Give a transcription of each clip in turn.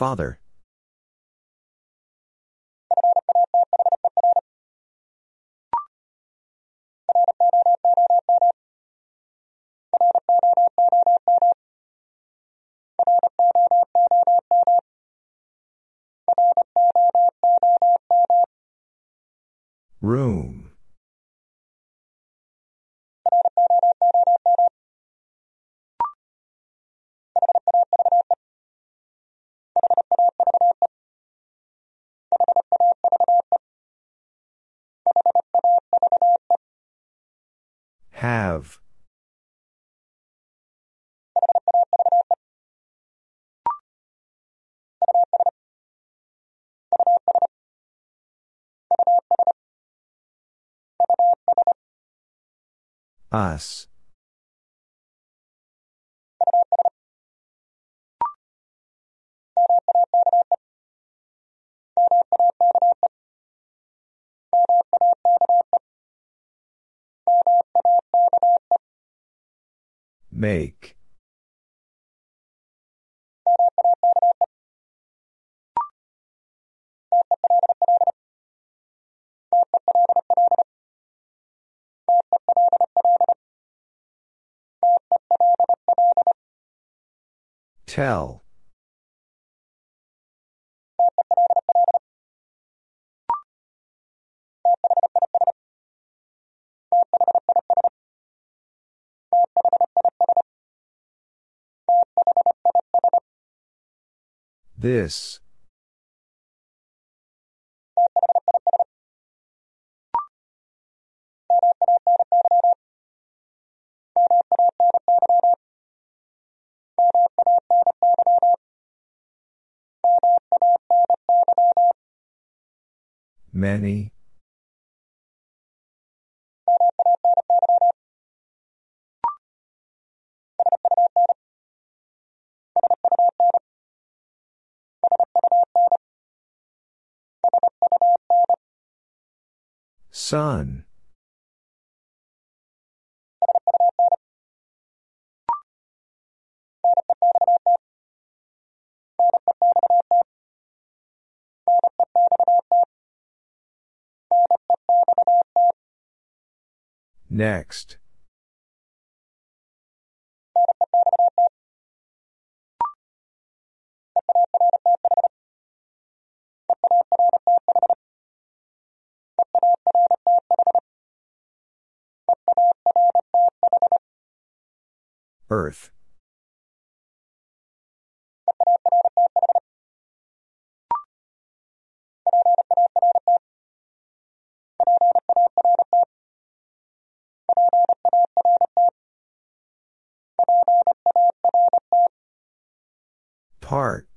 Father. Room. Have. Us. Make. Tell. This. Many. Sun. Next. Earth. Part.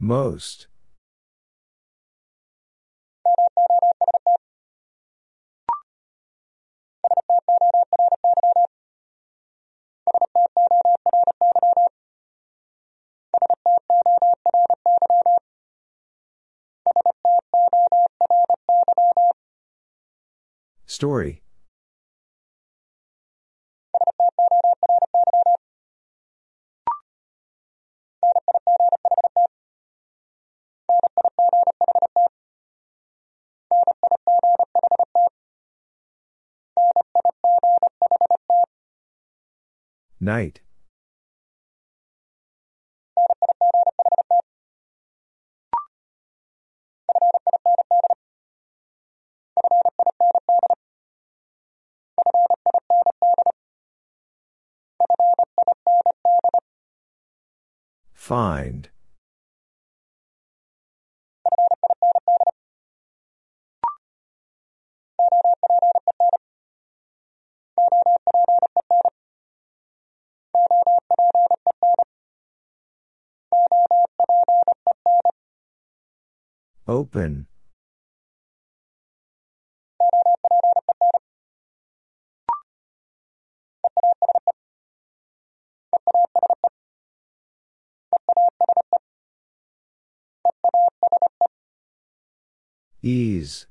Most. Story. Night. Find. Open. Ease.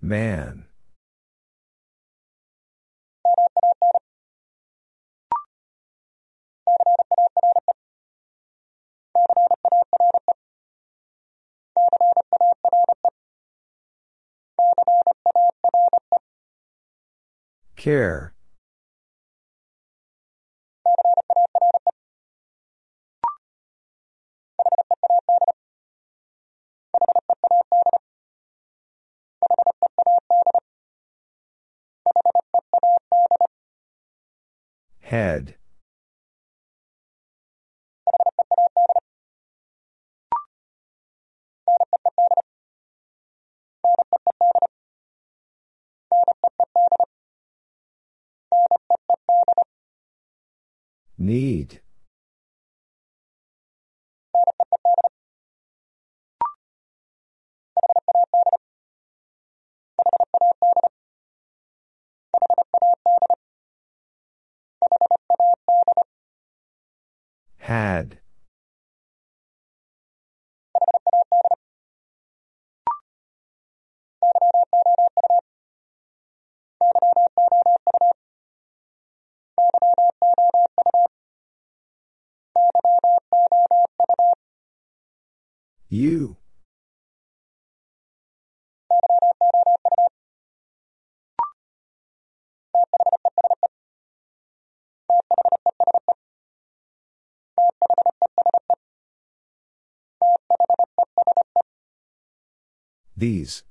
Man. Care. Head. Need. Had. You. These.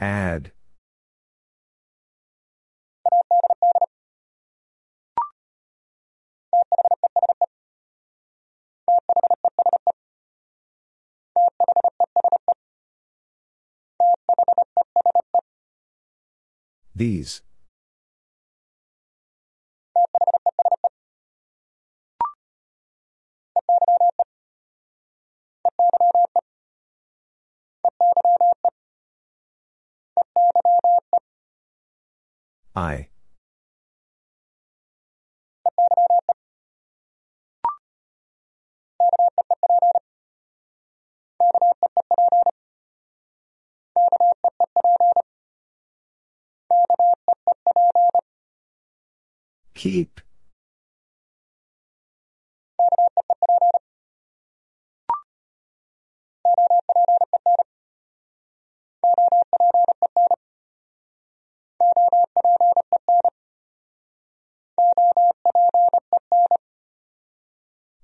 Add. These. I. Keep.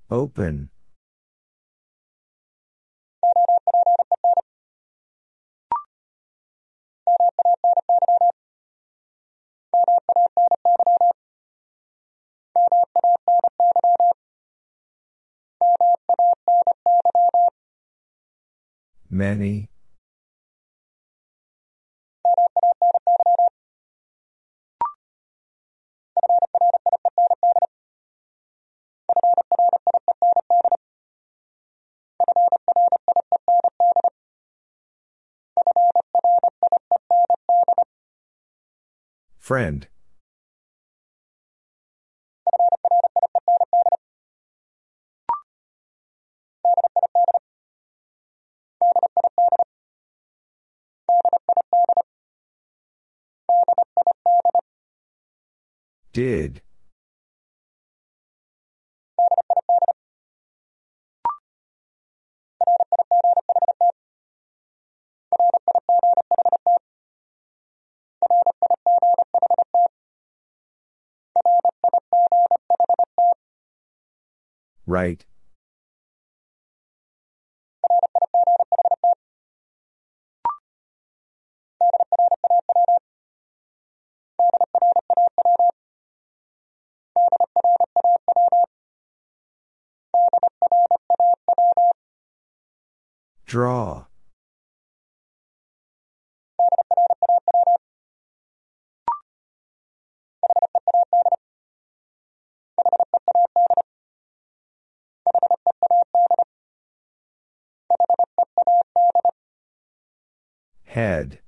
Open. Many. Friend. Did. Right. Draw. Head.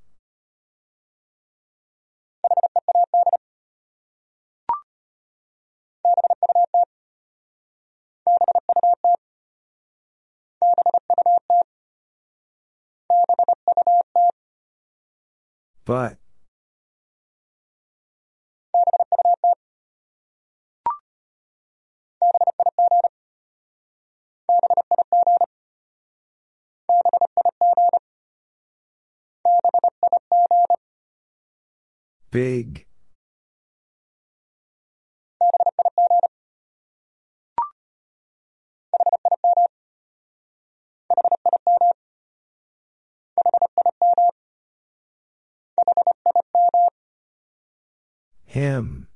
But. Big. Him.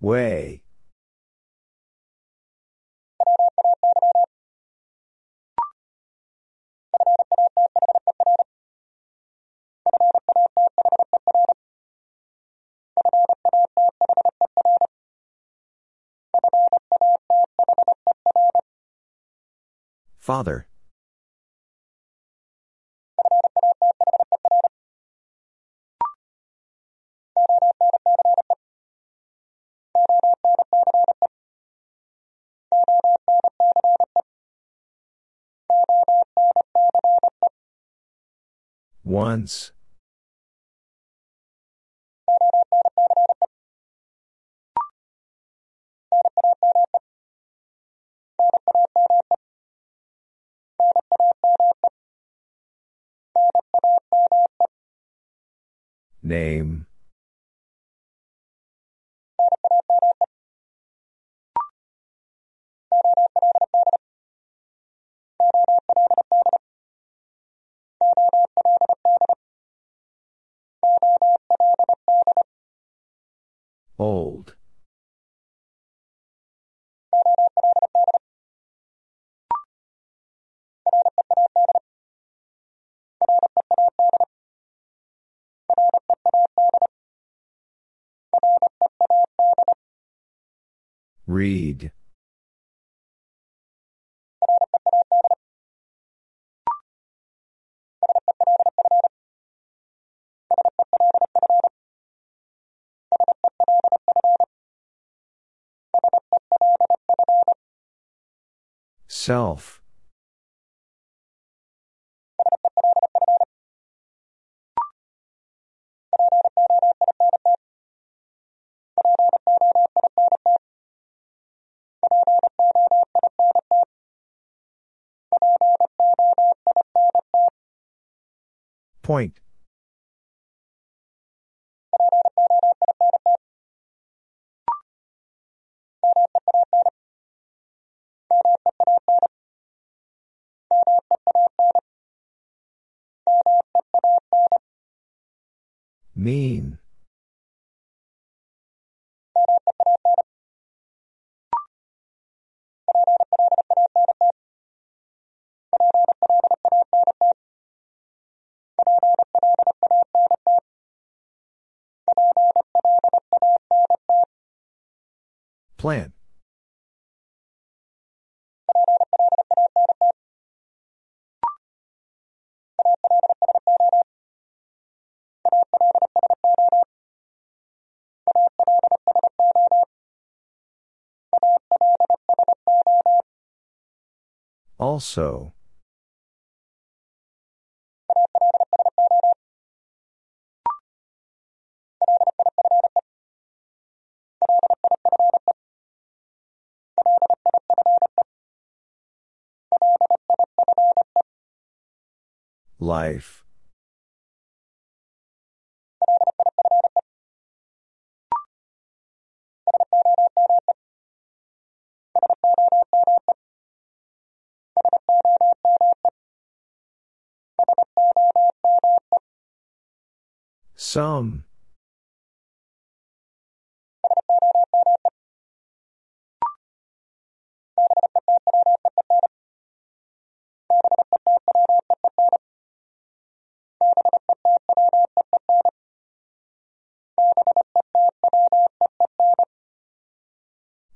Way. Father. Once. Name. Old. Read. Self. Point. Mean. Plan. Also. Life. Some.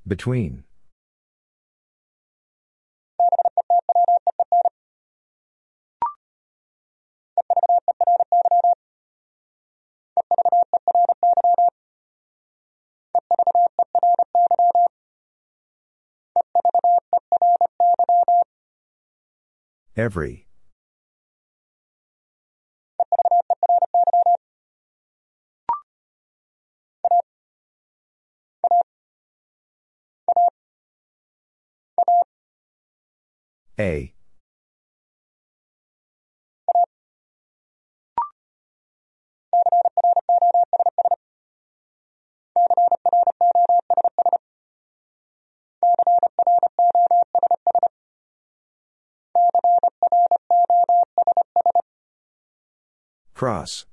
Between. Every. A. Cross.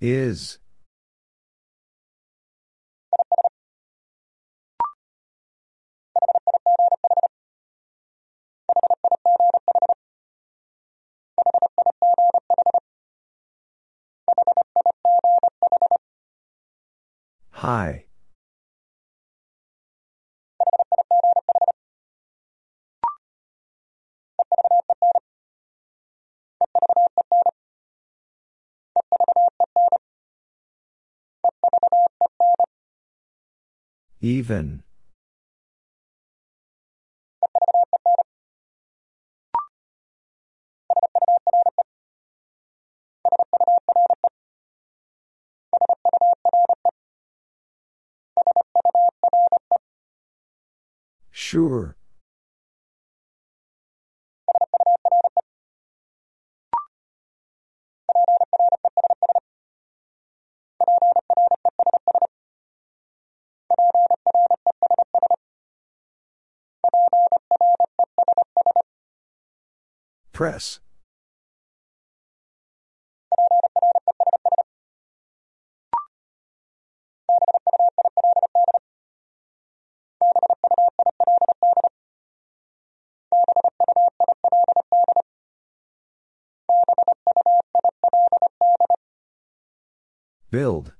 Is. High. Even. Sure. Press. Build.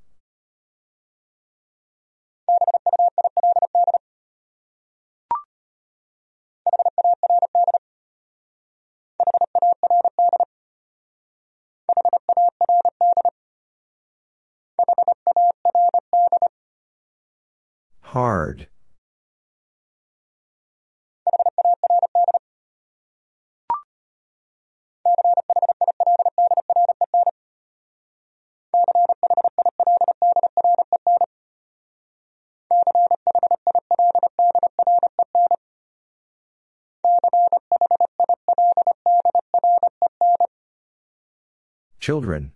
Hard. Children.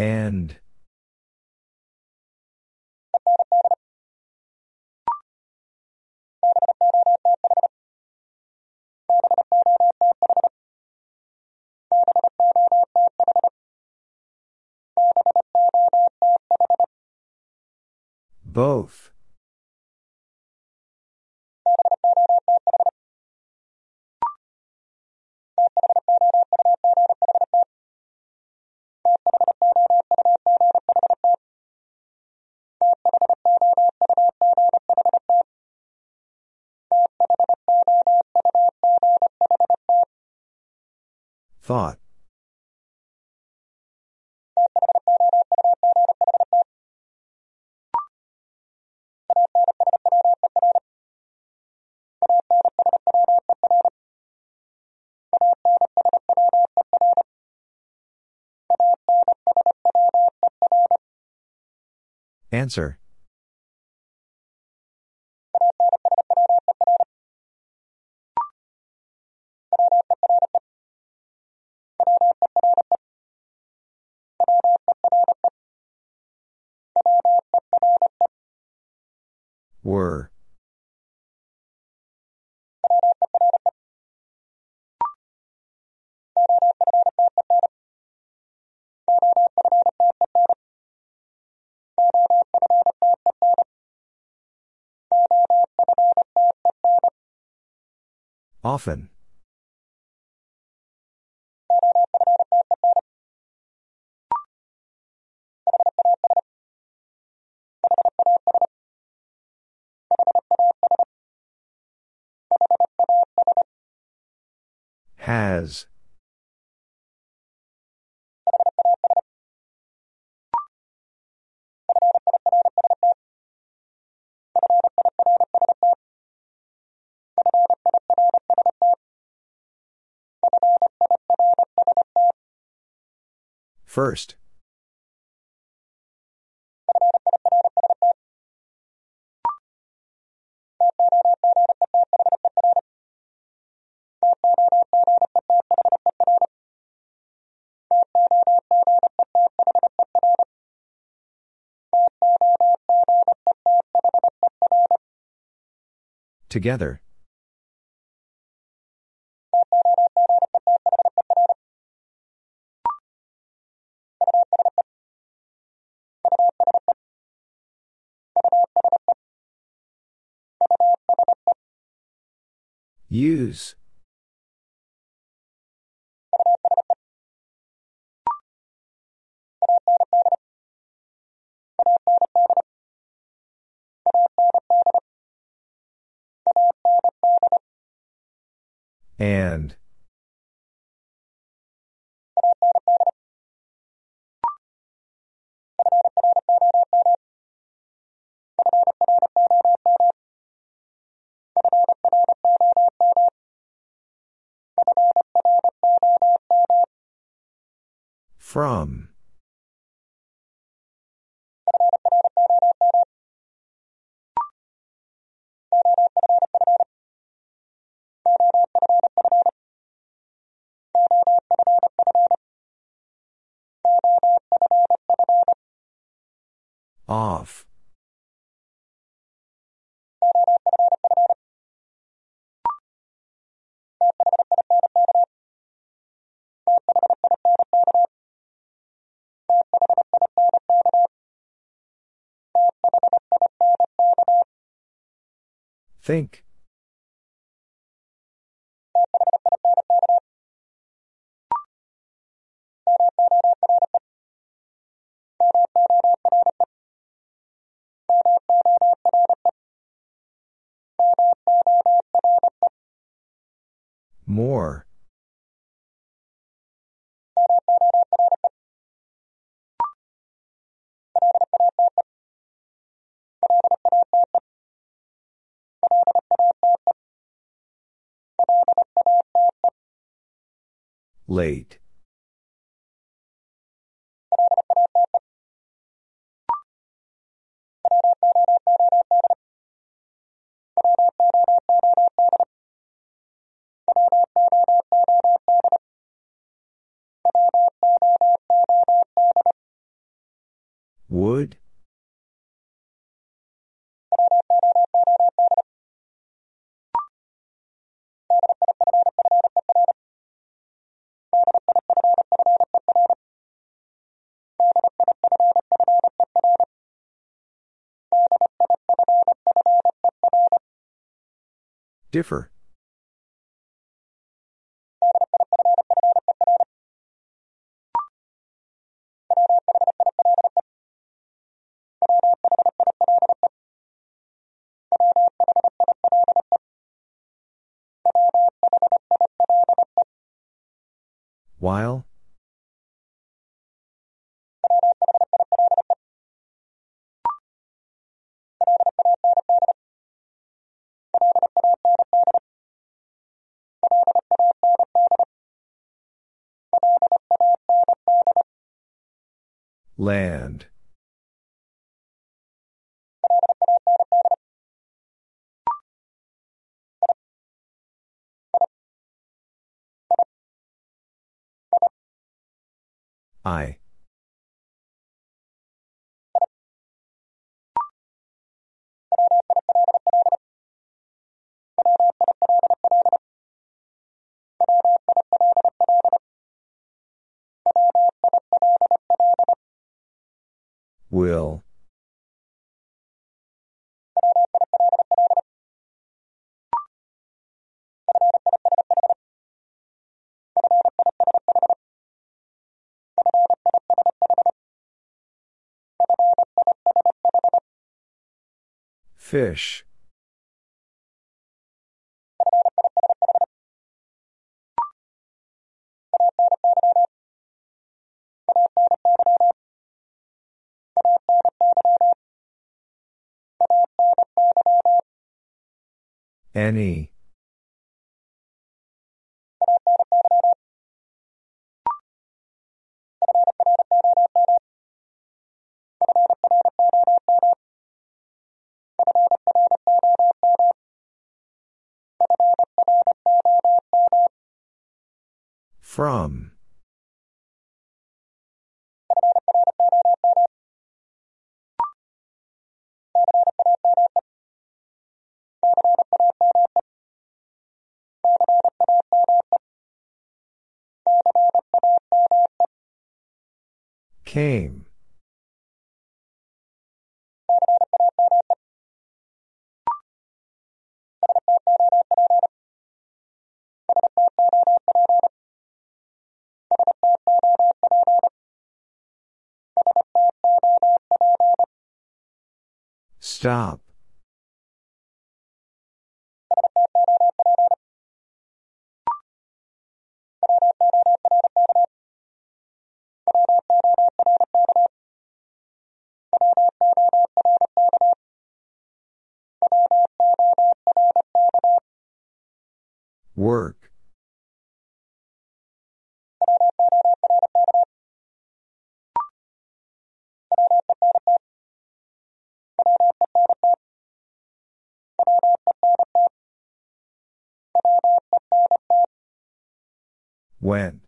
And. Both. Thought. Answer. Were. Often. Has. First. Together. Use. And. From. Off. Think. More. Late. Would? Differ. While? Land. I. Will. Fish. Any. From. Came. Stop. Work. When.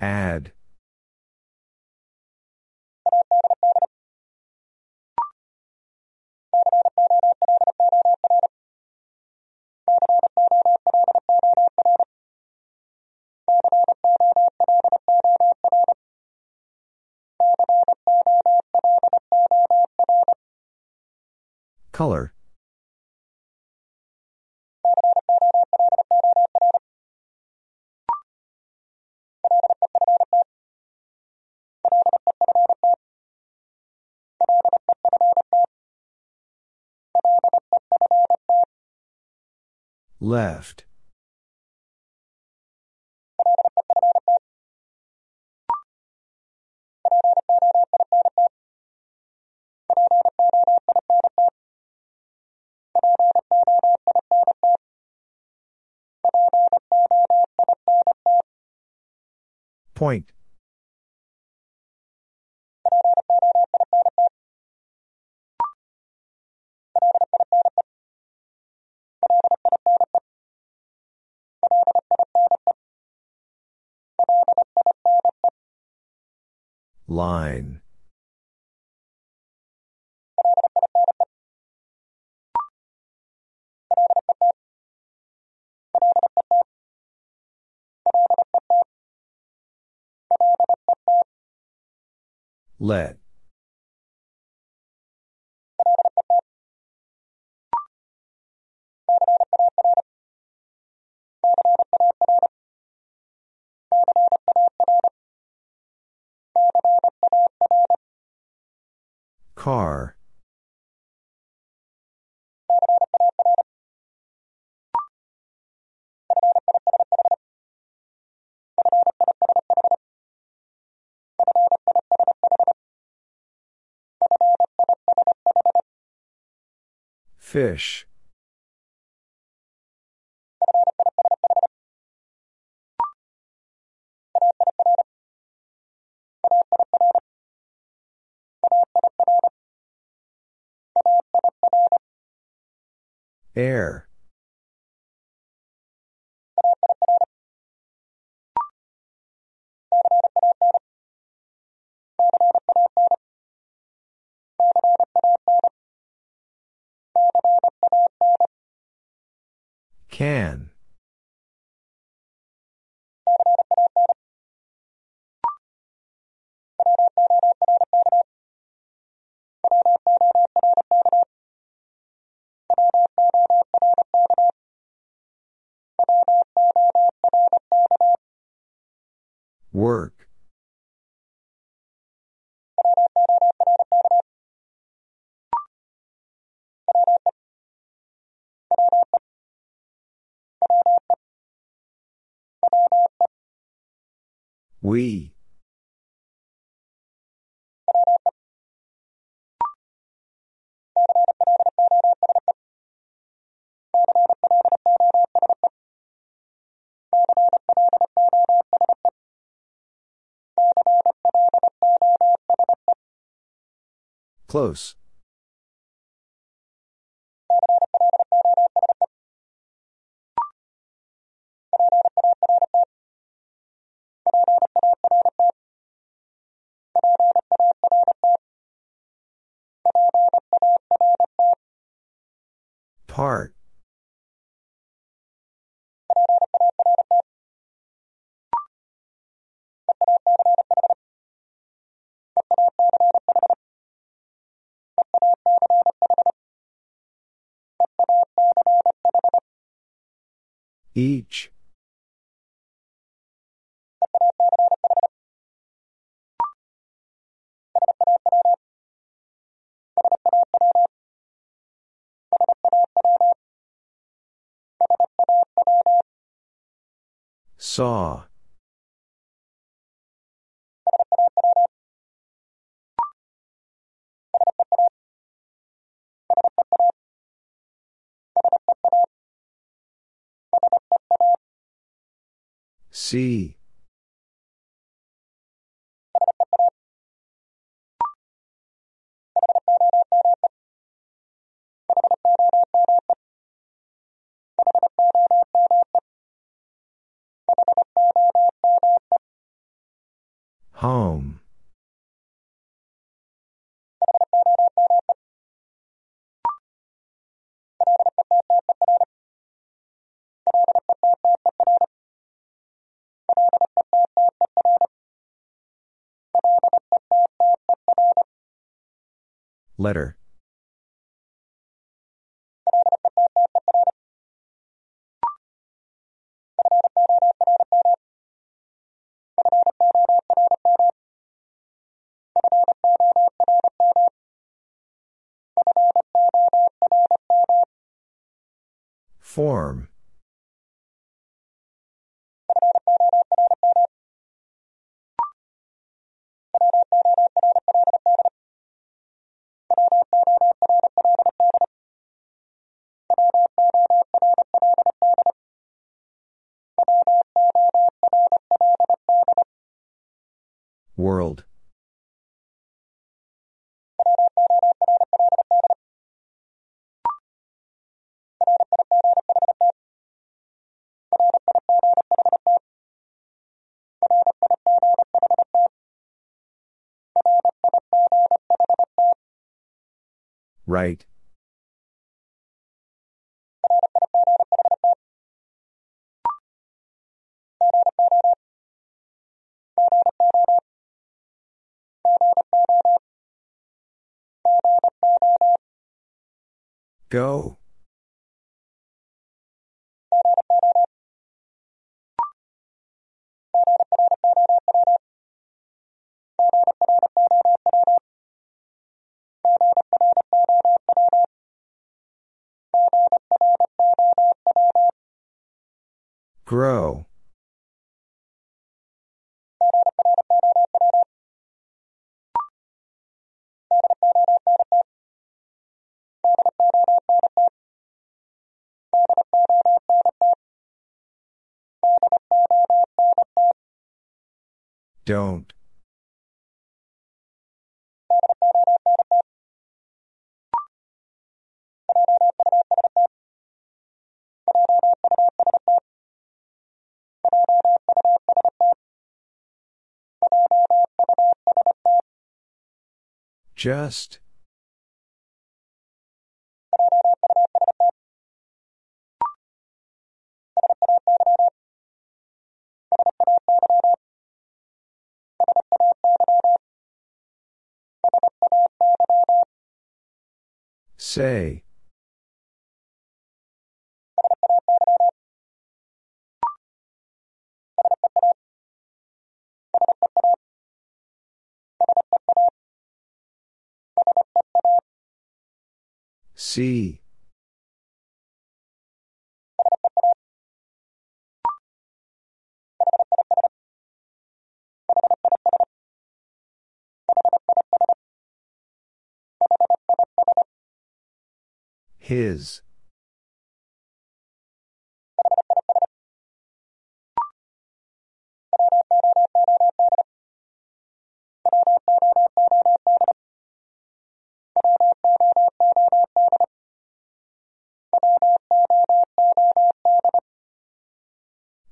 Add. Color. Left. Point. Line. Let. Car. Fish. Air. Can. Work. We. Close. Part. Each. Saw. See. Home. Letter. Form. World. Right. Go. Don't. Just. Say. See. His.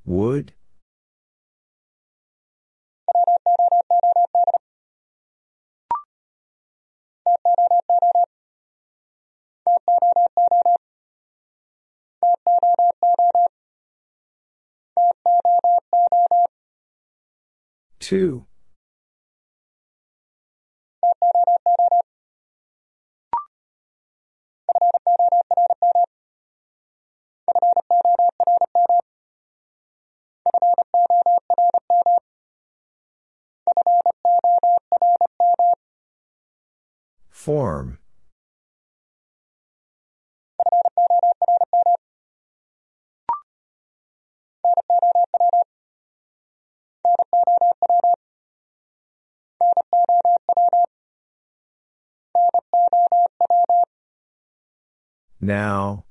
Would? Two. Form. Now.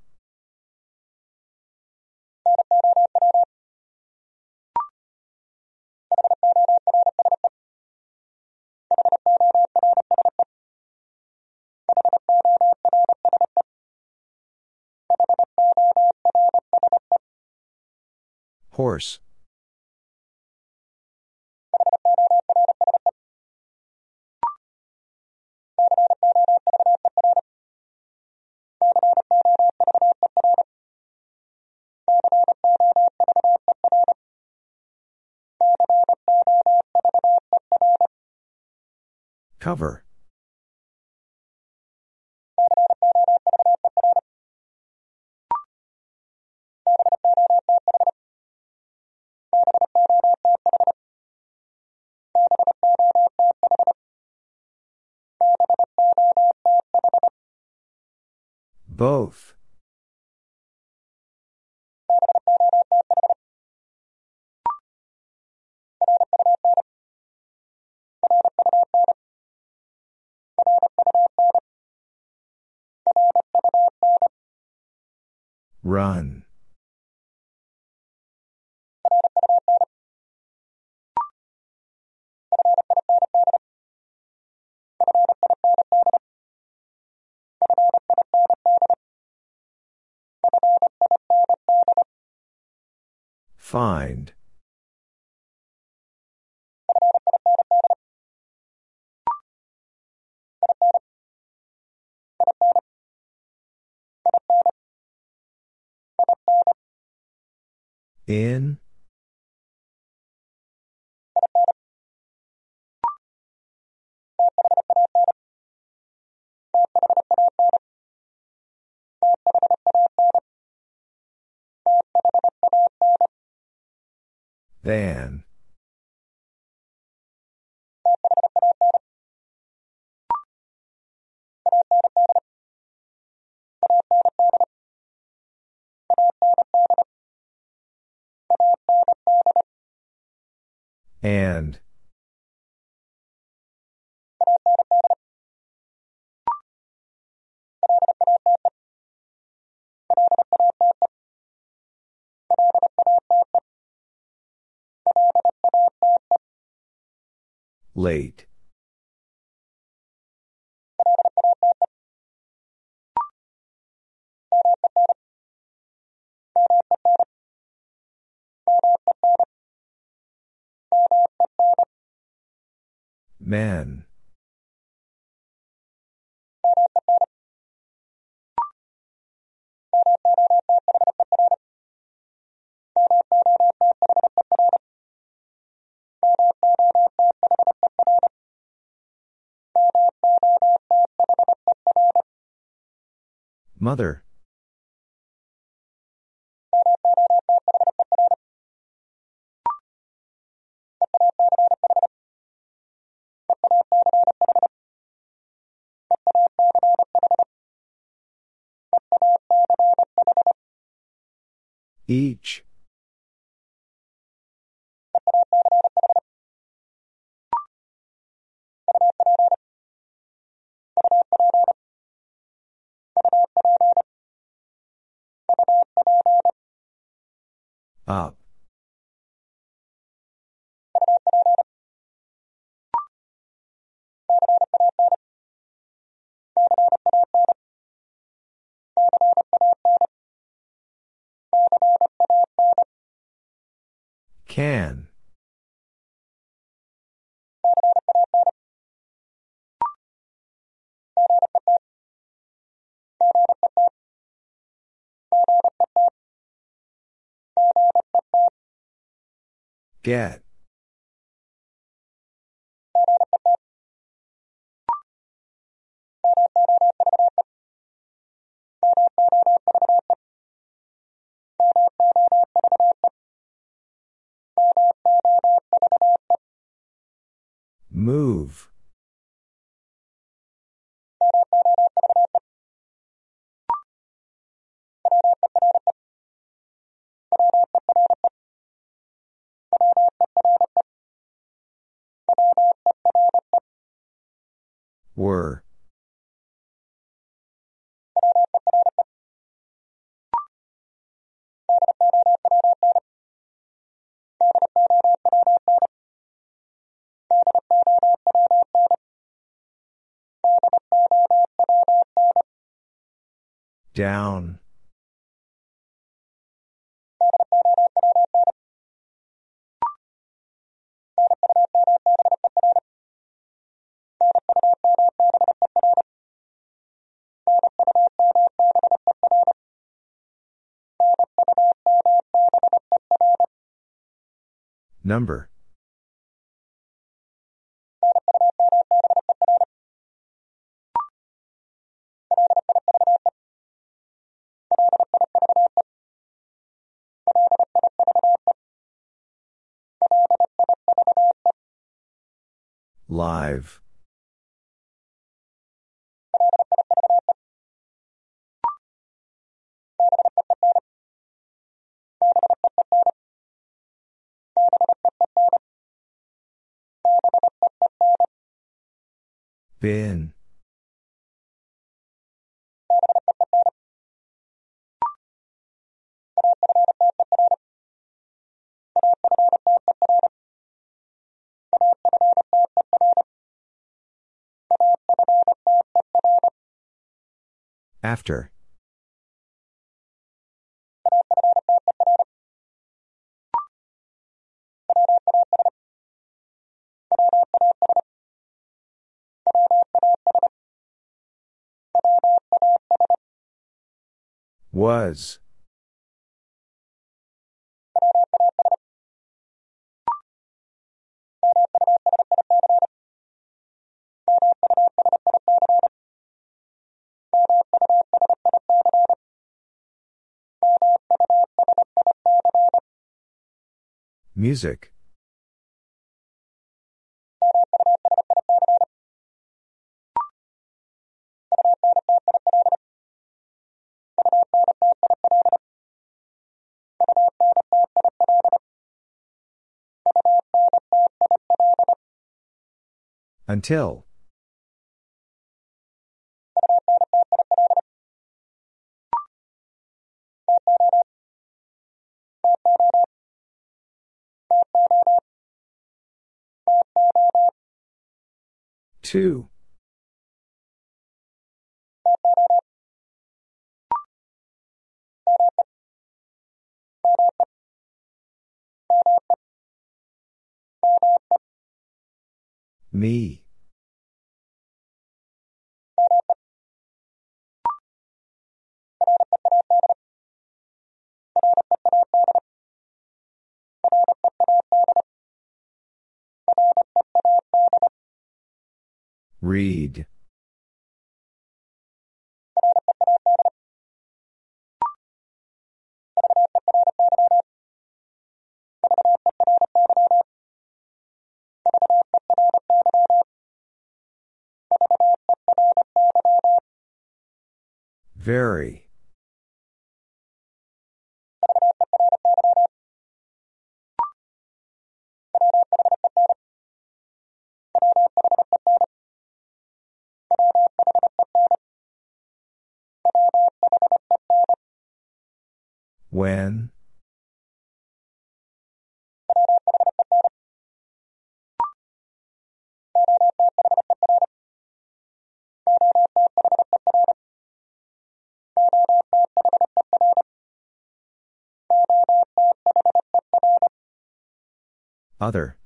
Horse. Cover. Both. Run. Find. In? Than. And. Late. Men. Mother. Each. Up. Can. Get. Move. Were. Down. Number. Live. Been. After. Was. Music. Until. Two. Me. Read. Very. When? Other.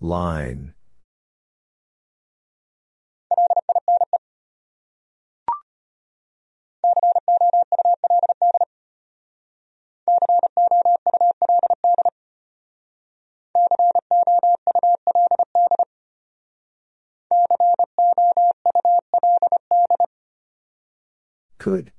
Line. Could.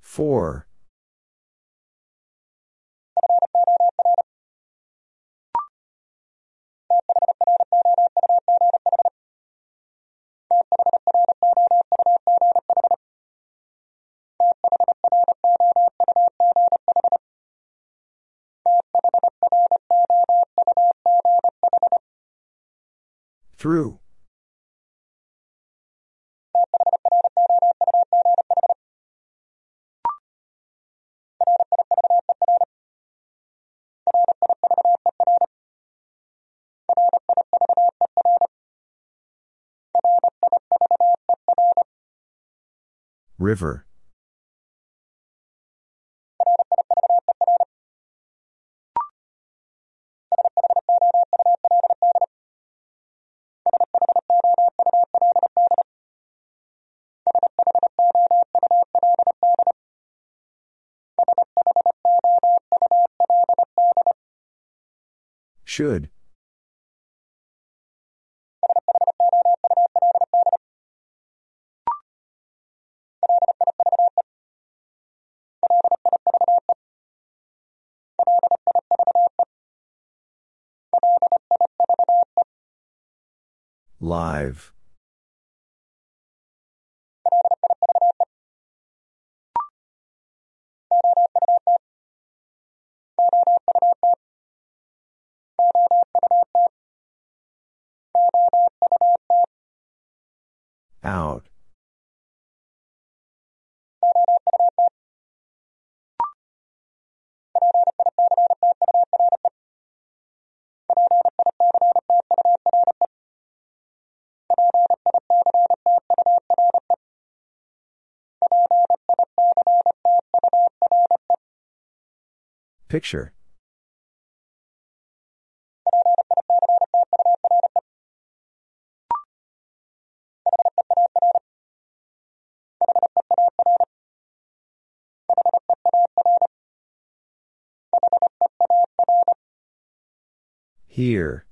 Four. Through. River. Should. Live. Out. Picture. Here.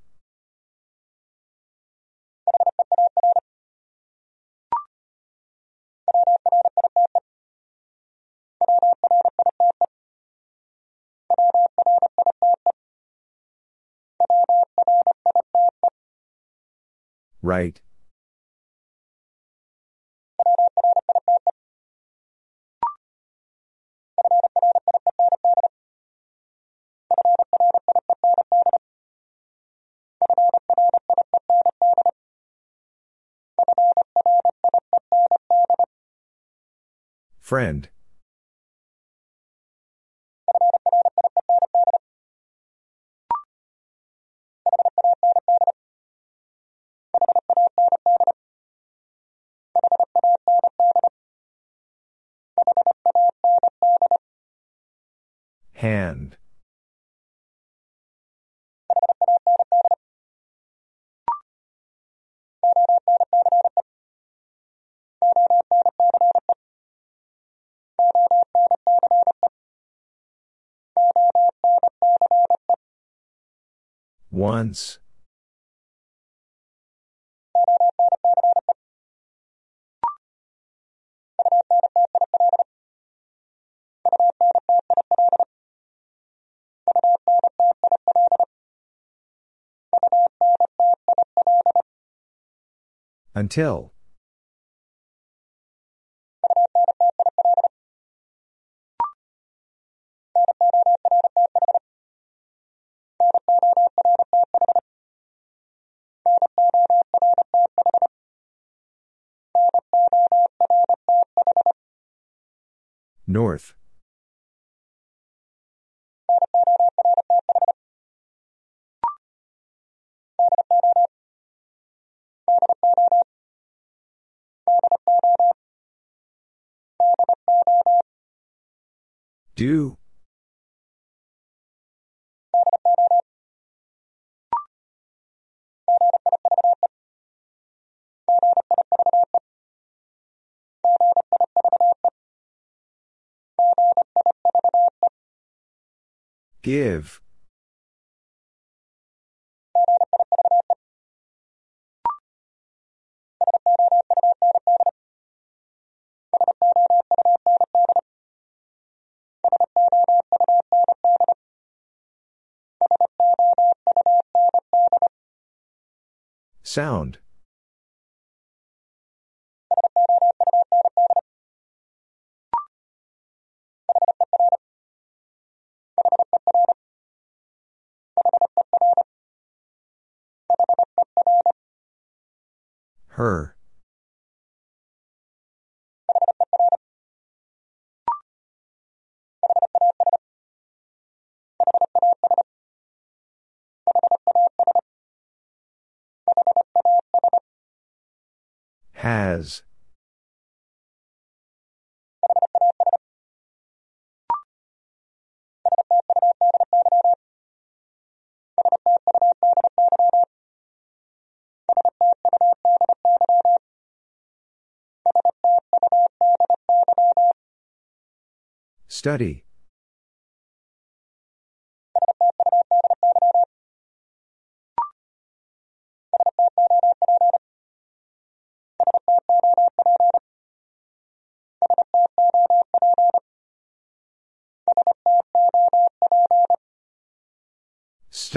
Right. Friend. Hand. Once. Until. North. Do. Give. Sound. Her. Has. Study.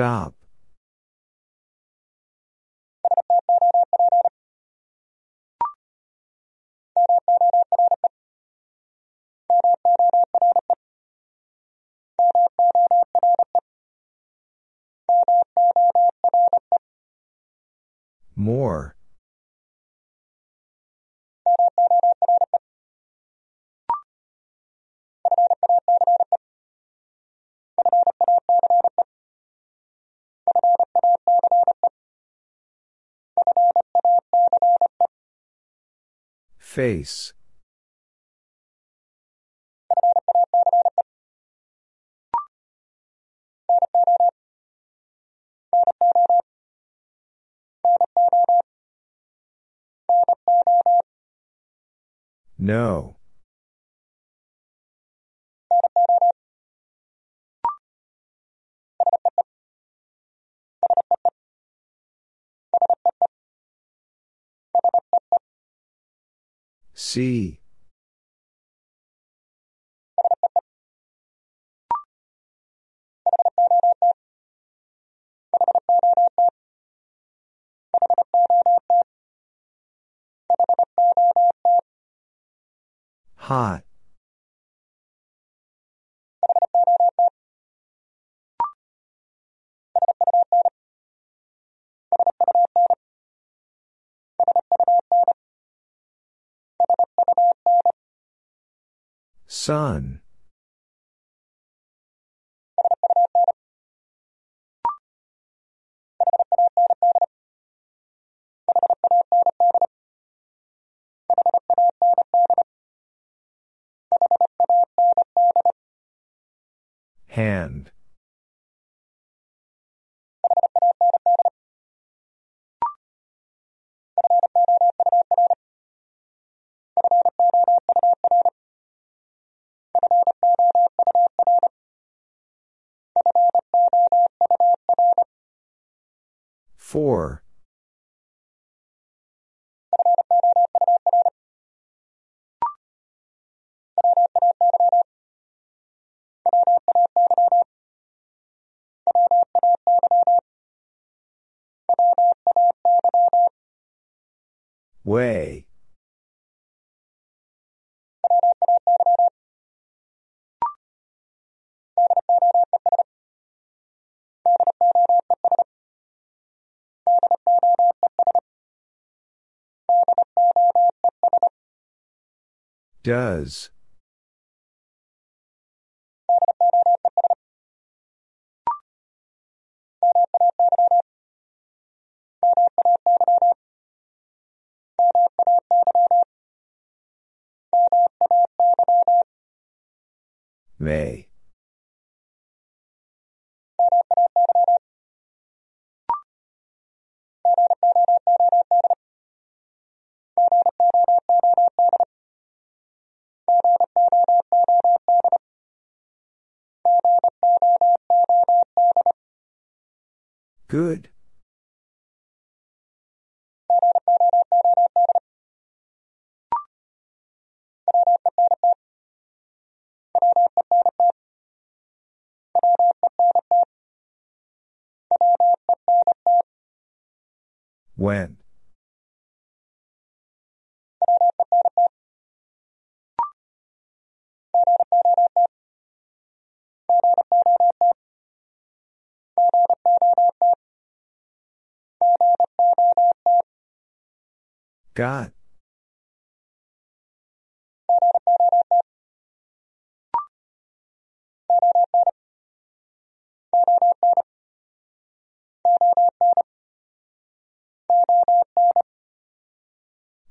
Stop. More. Face. No. See. Hot. Sun. Hand. Four. Way. Does. May. Good. When. Got.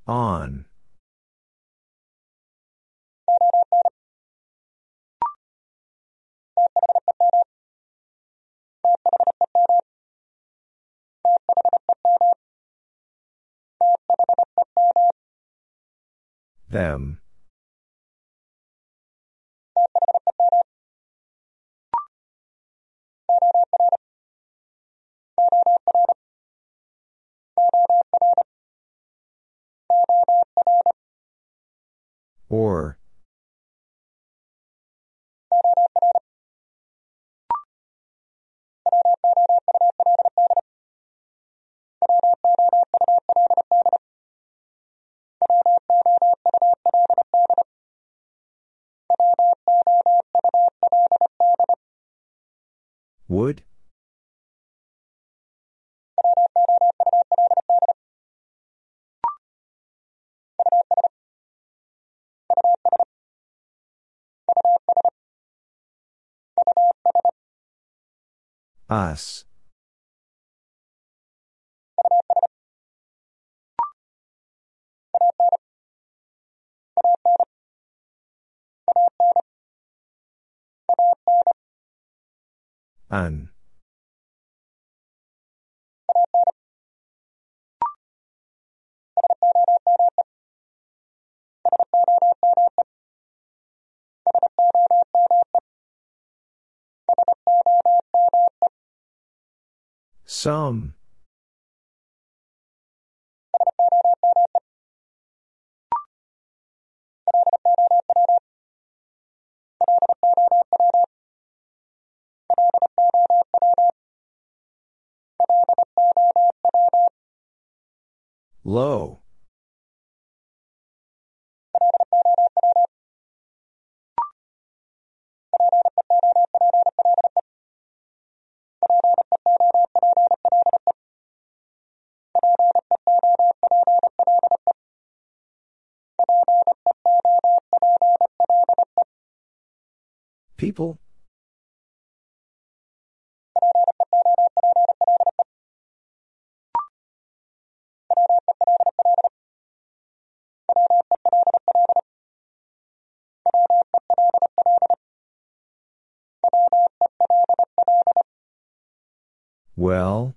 On. Them. Or. Would? Us. Un. Some. Low. People? Well?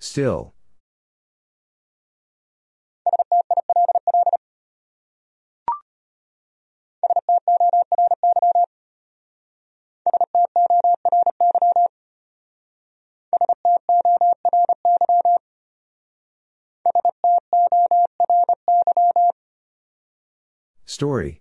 Still. Story.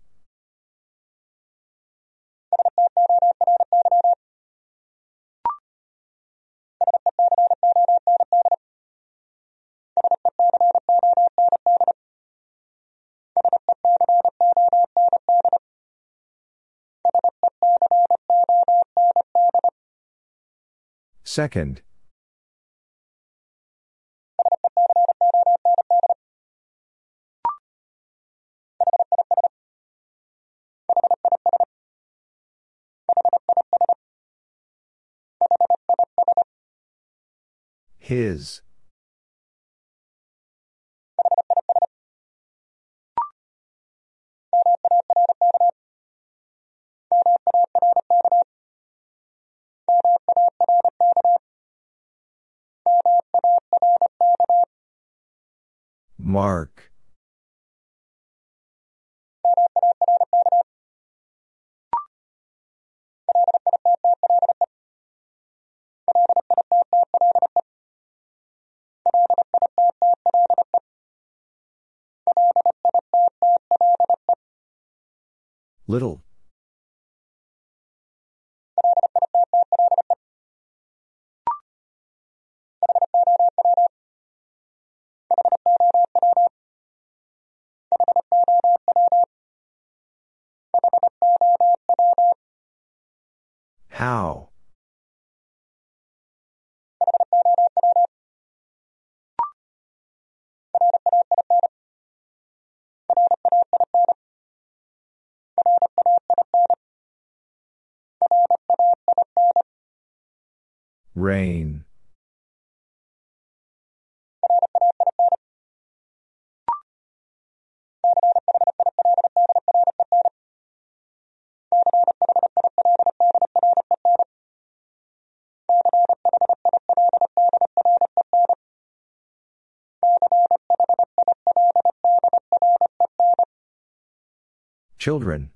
Second. His. Mark. Little. How? Rain. Children.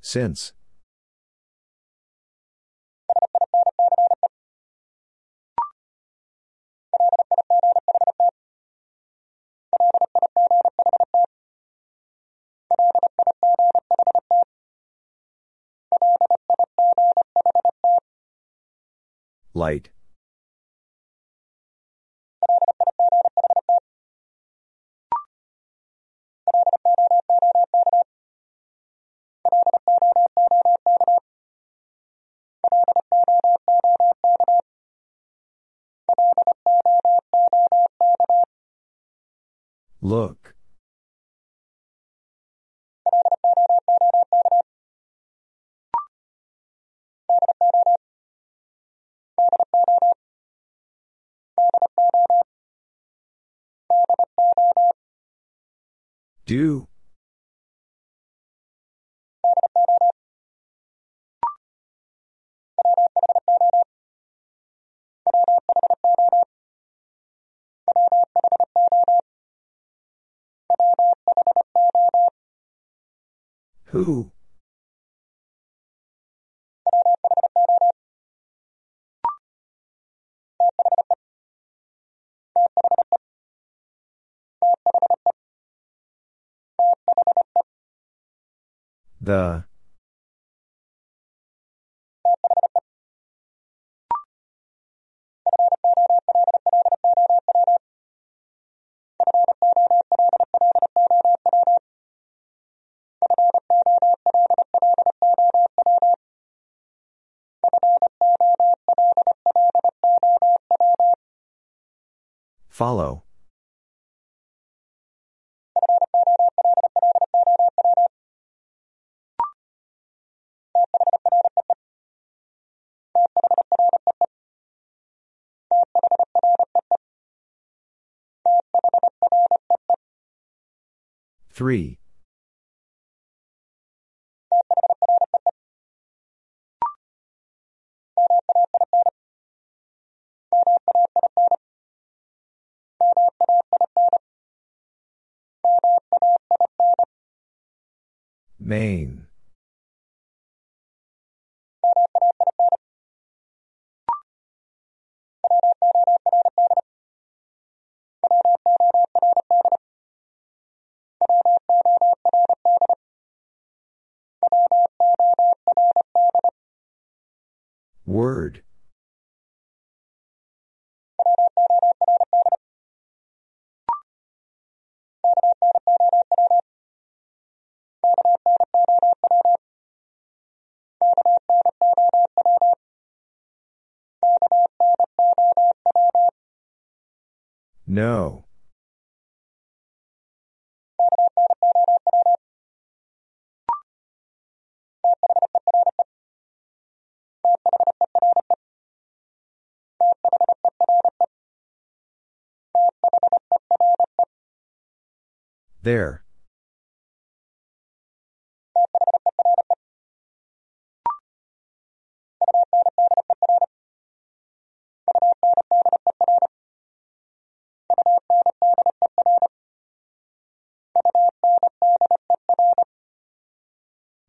Since. Light. Look. Do. Who? The. Follow. Three. Main. Word. No. There.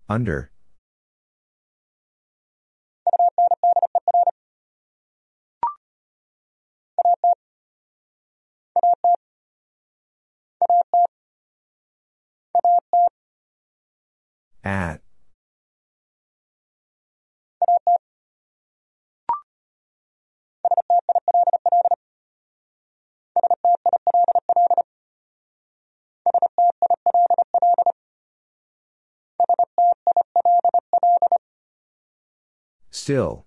Under. At. Still.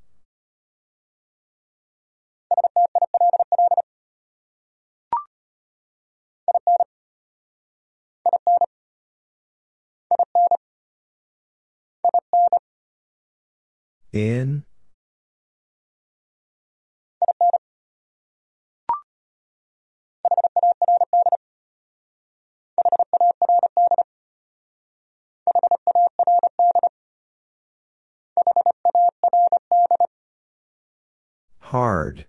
In. Hard.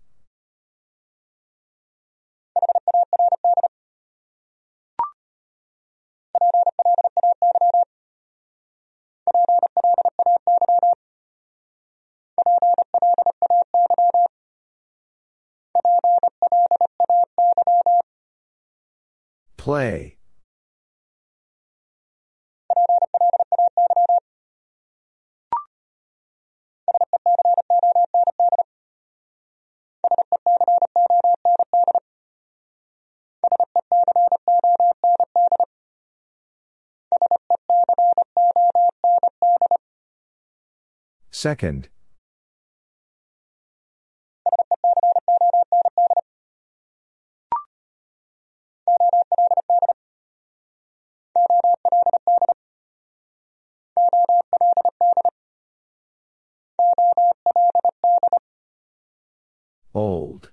Play. Second. Old.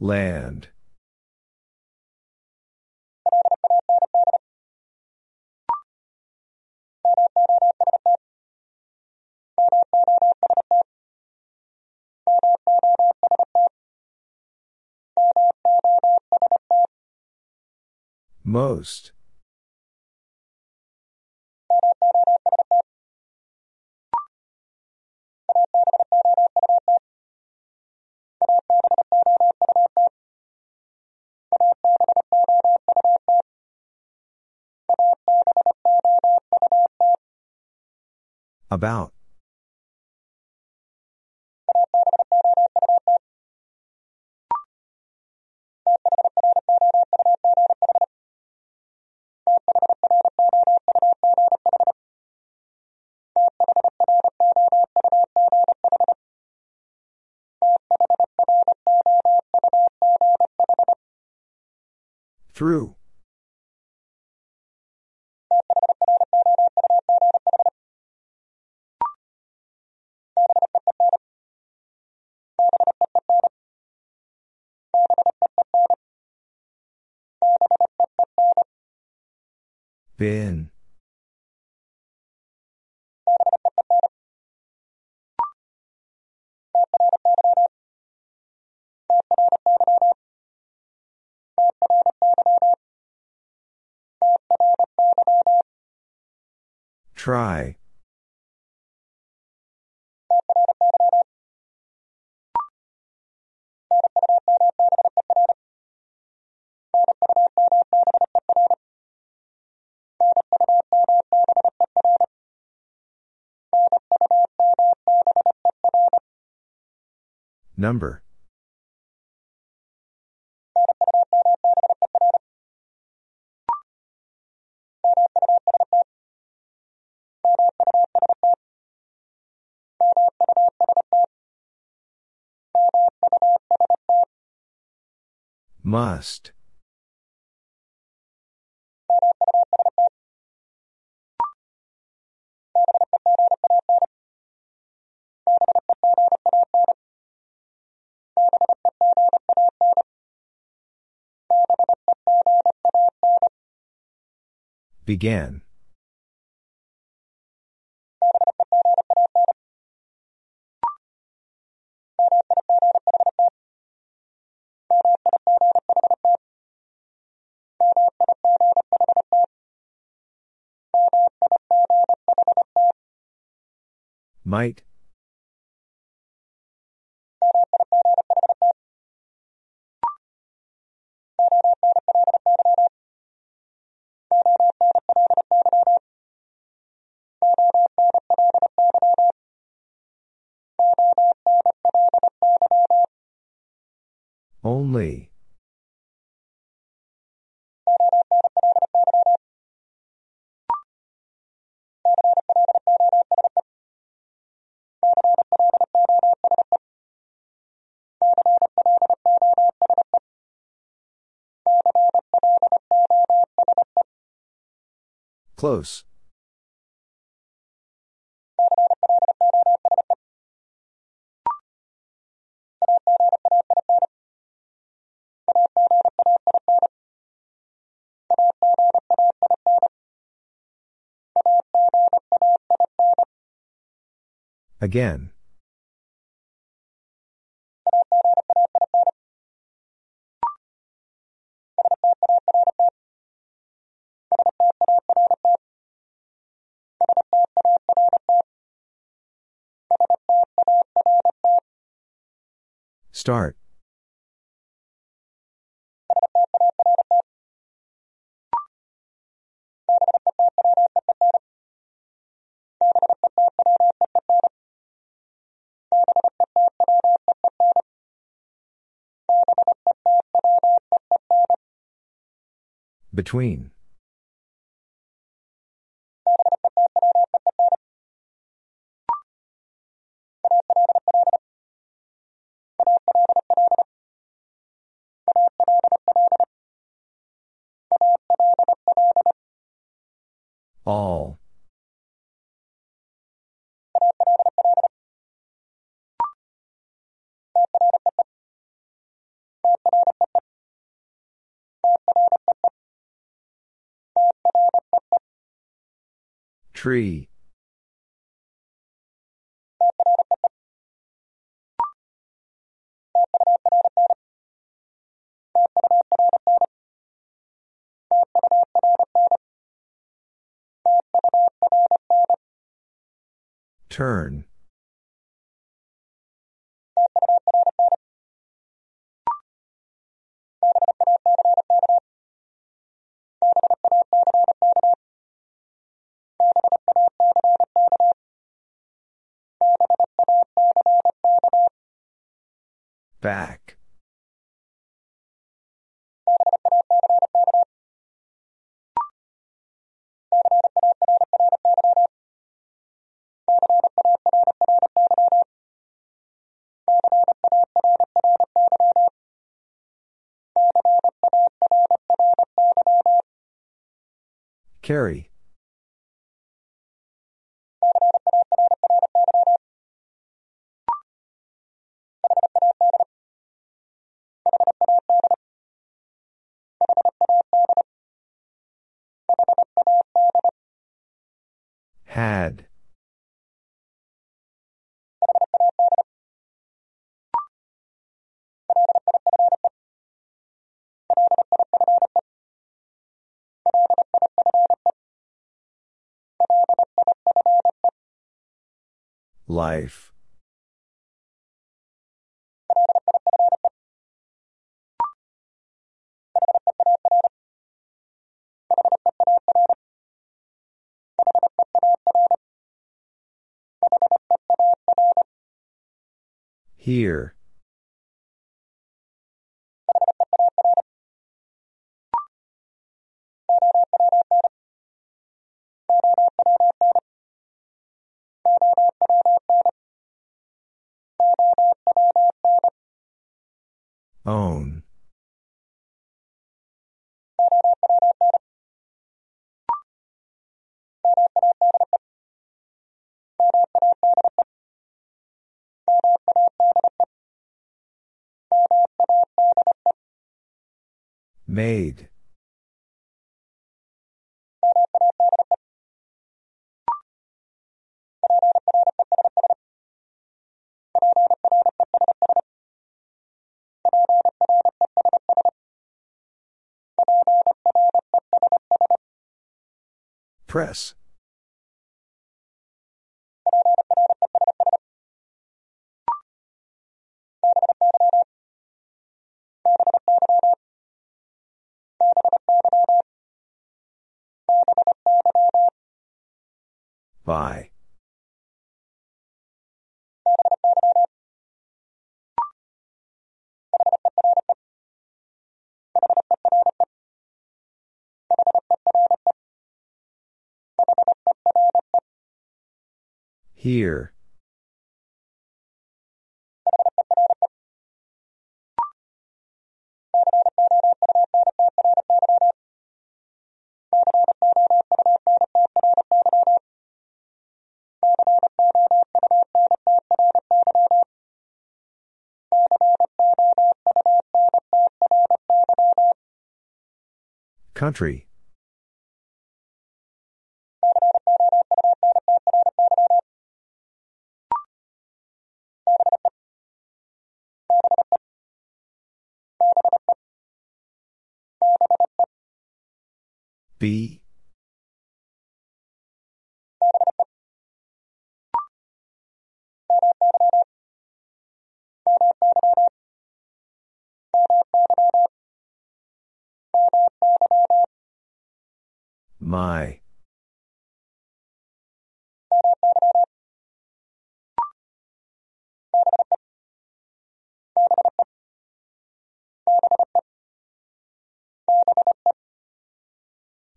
Land. Most. About. Through. Been. Try. Number. Must. Began. Might. Only. Close. Again. Start. Between. All. Tree. Turn. Back. Carry. Life. Here. Own. Made. Press. By. Here. Country. Be. My.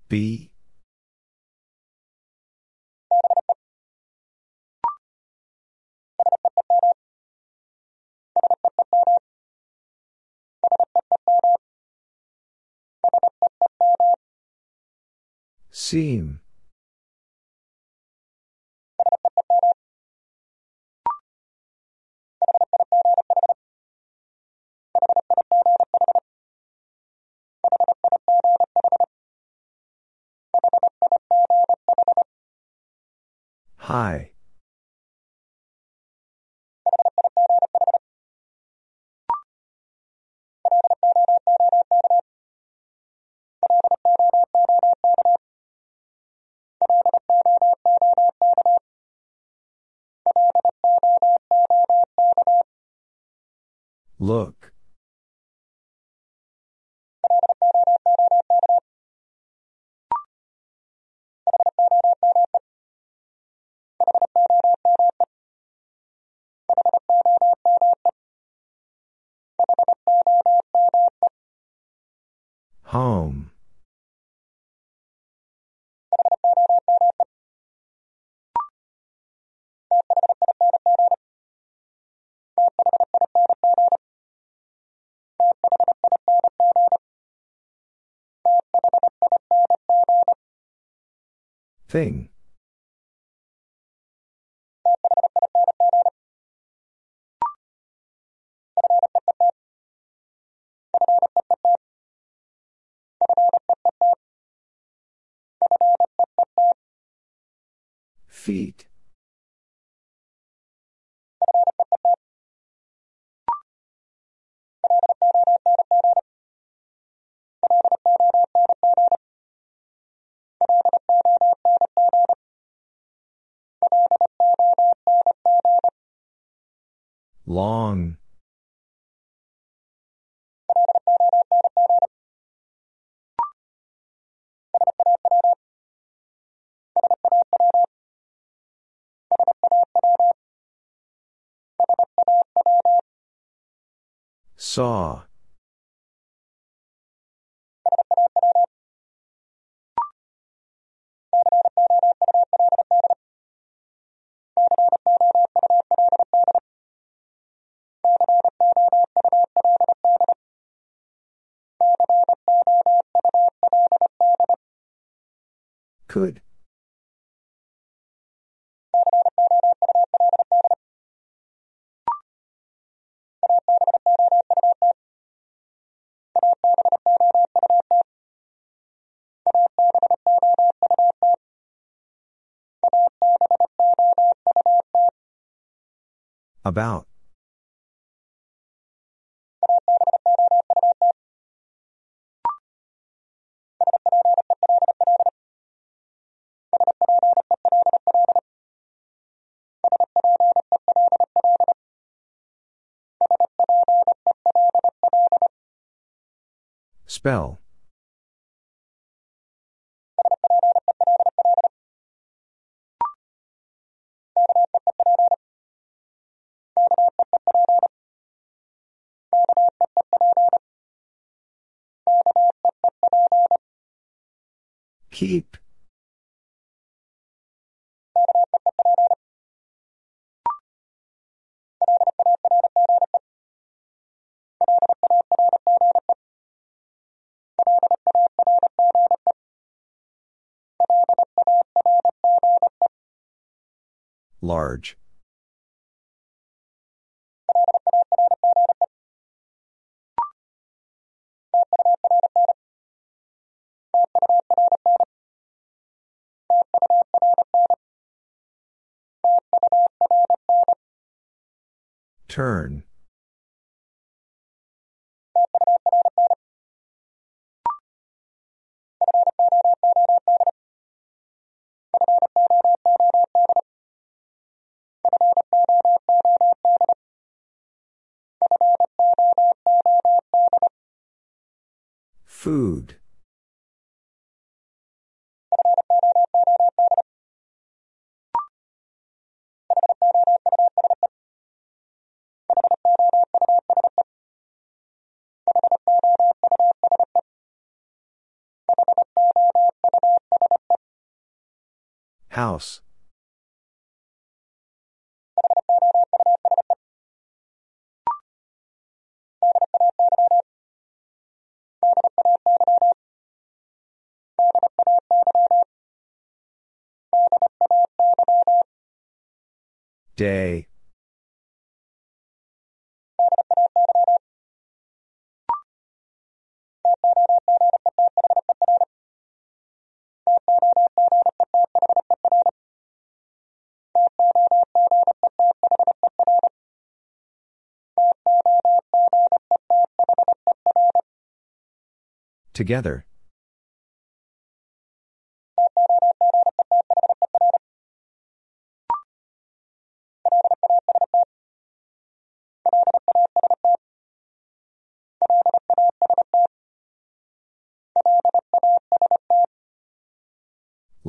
Be. Seem. High. Look. Home. Thing. Feet. Long. Saw. Could. About. Spell. Keep. Large. Turn. Food. House. Day. Together.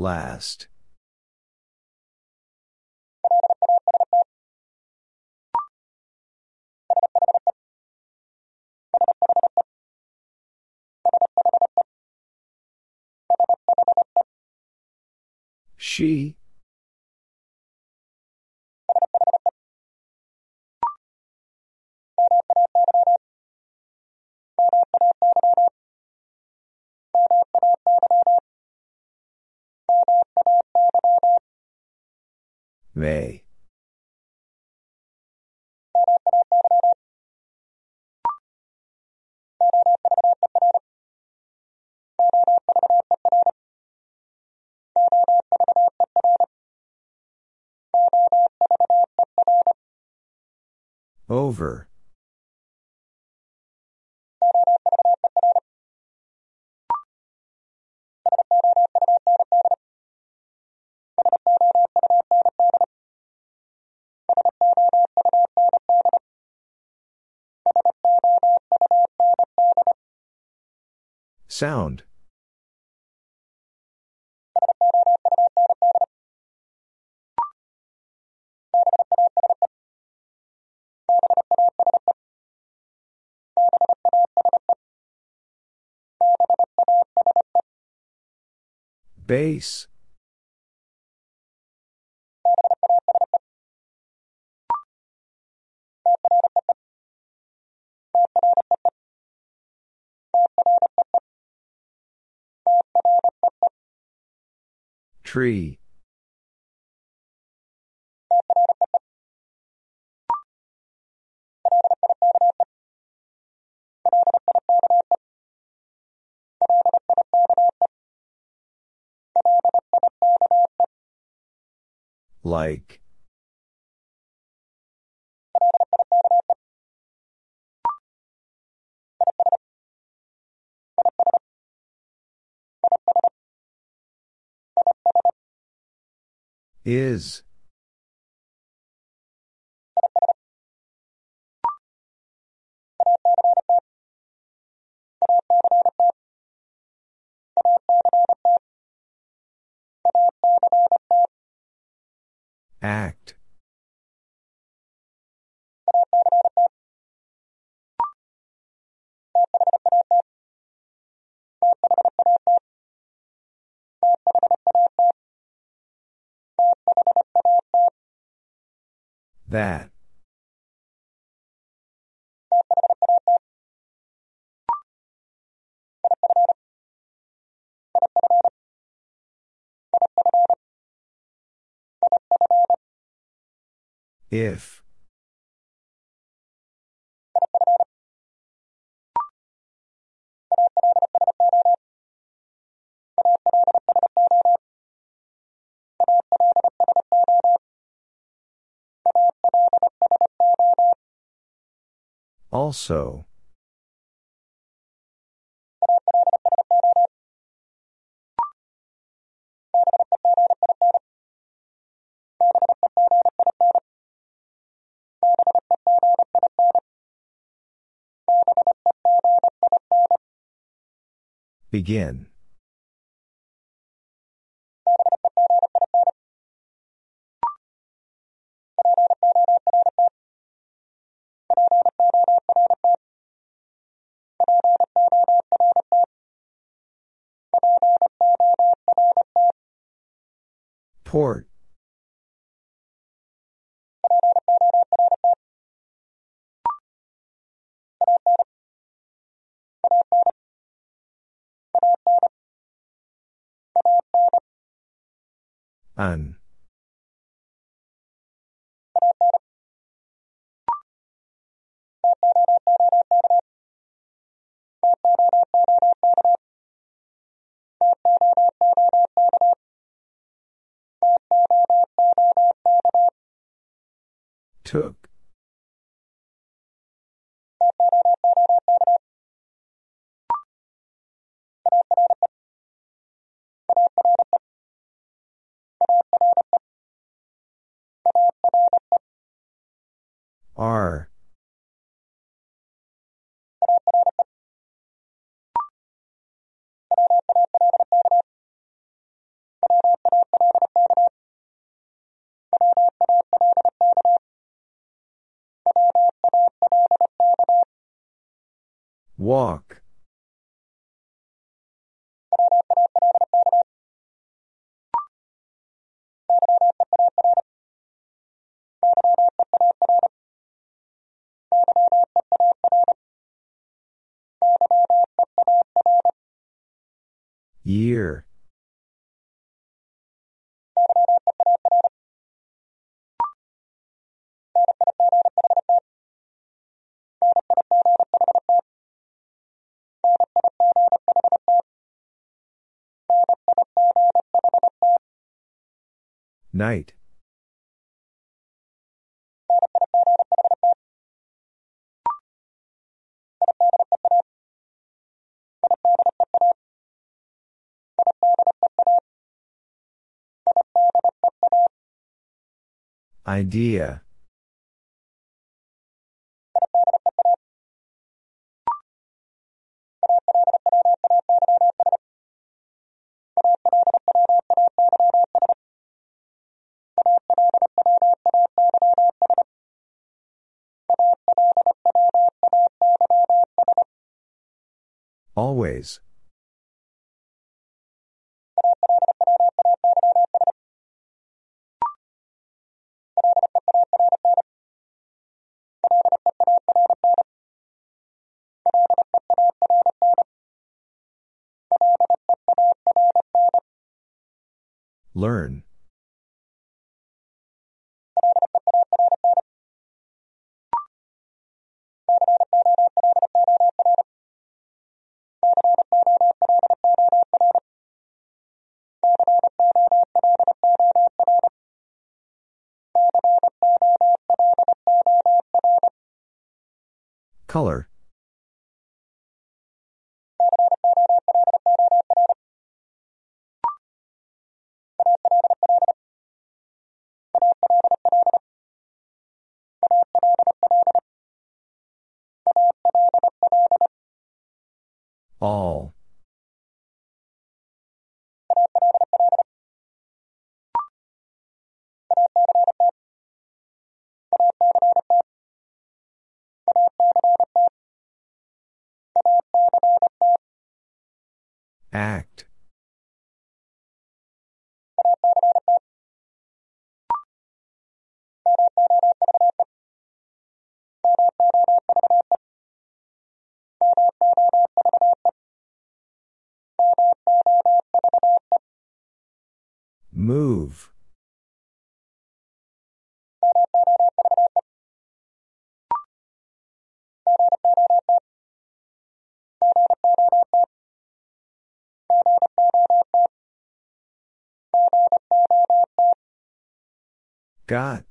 Last. She. May. Over. Sound. Base. Tree. Like. Is. Act. That. If. Also. Begin. Port. Un. Took. Are. Walk. Night. Idea. Always. Learn. Color. All. Act. Move. Got.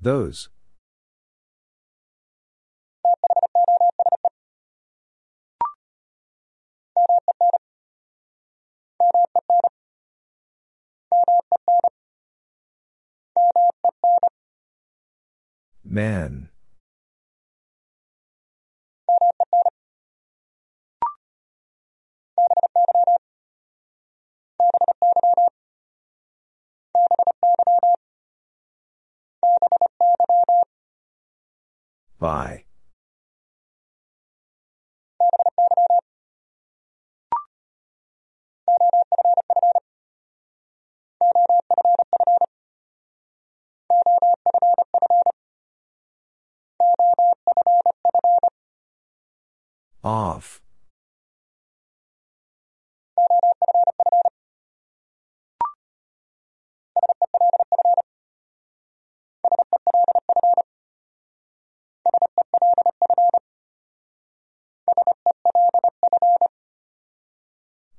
Those. Man. By. Off.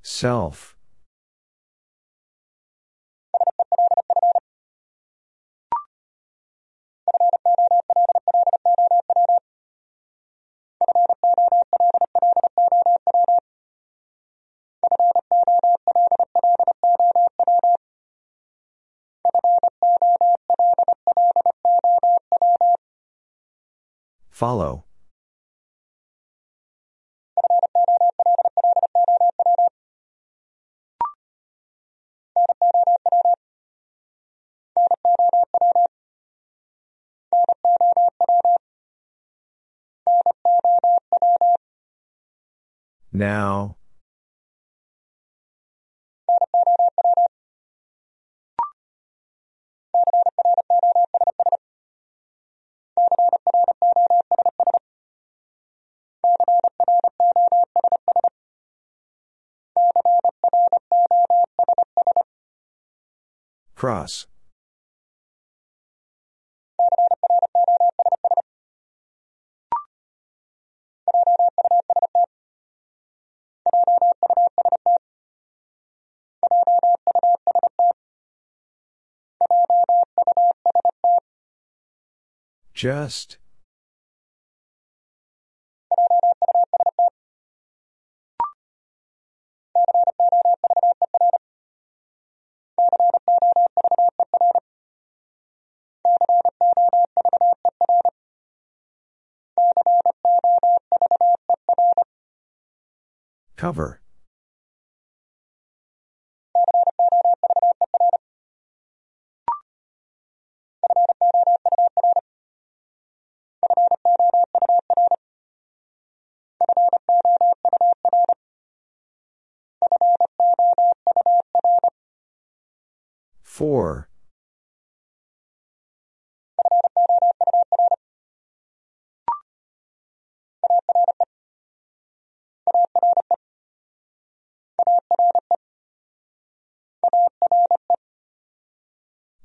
Self. Follow. Now. Cross. Just. Cover. Four.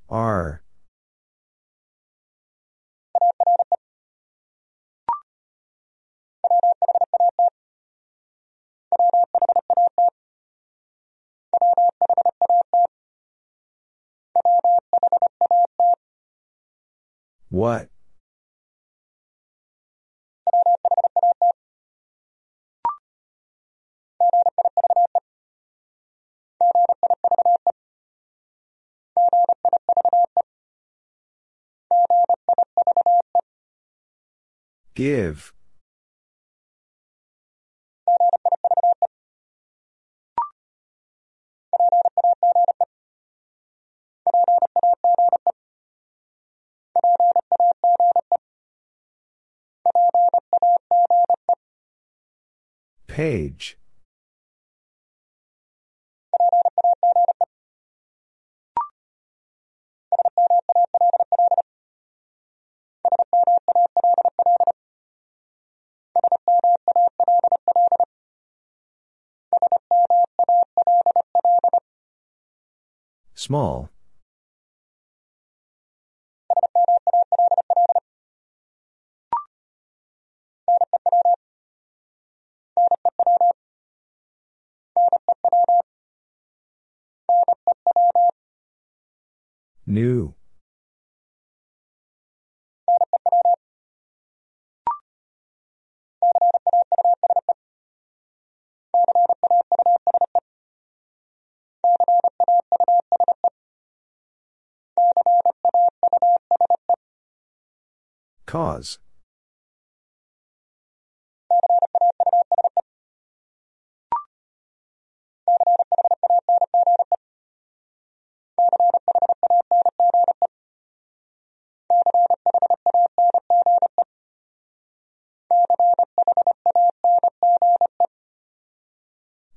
Are. What? Give. Page. Small. New. Cause.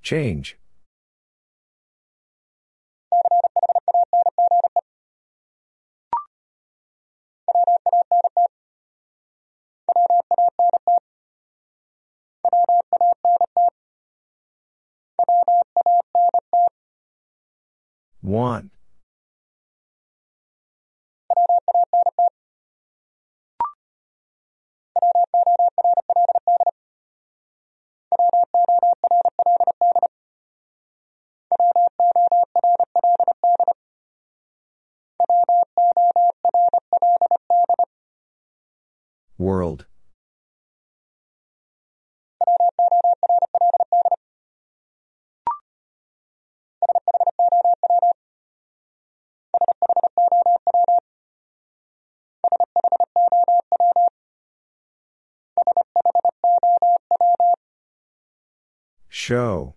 Change. Show.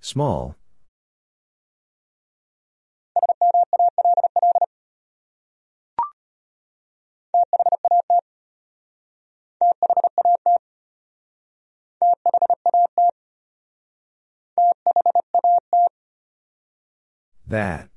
Small. That.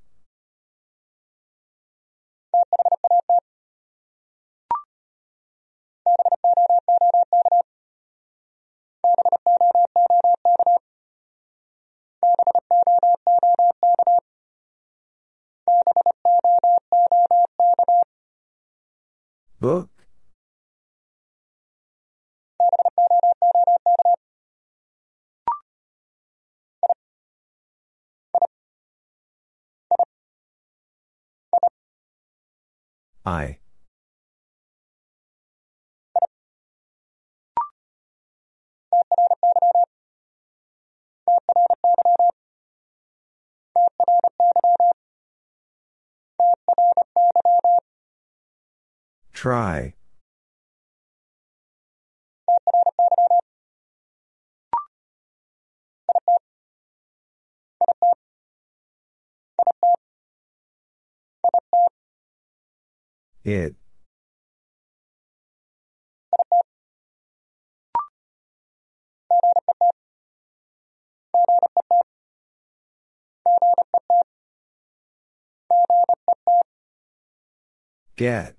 Book? I. Try. It. Get.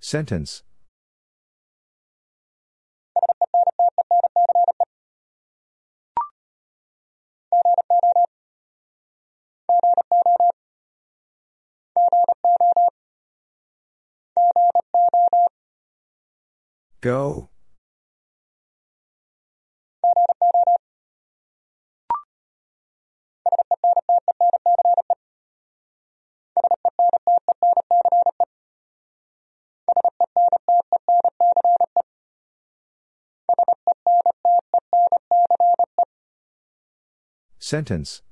Sentence. Go. Sentence.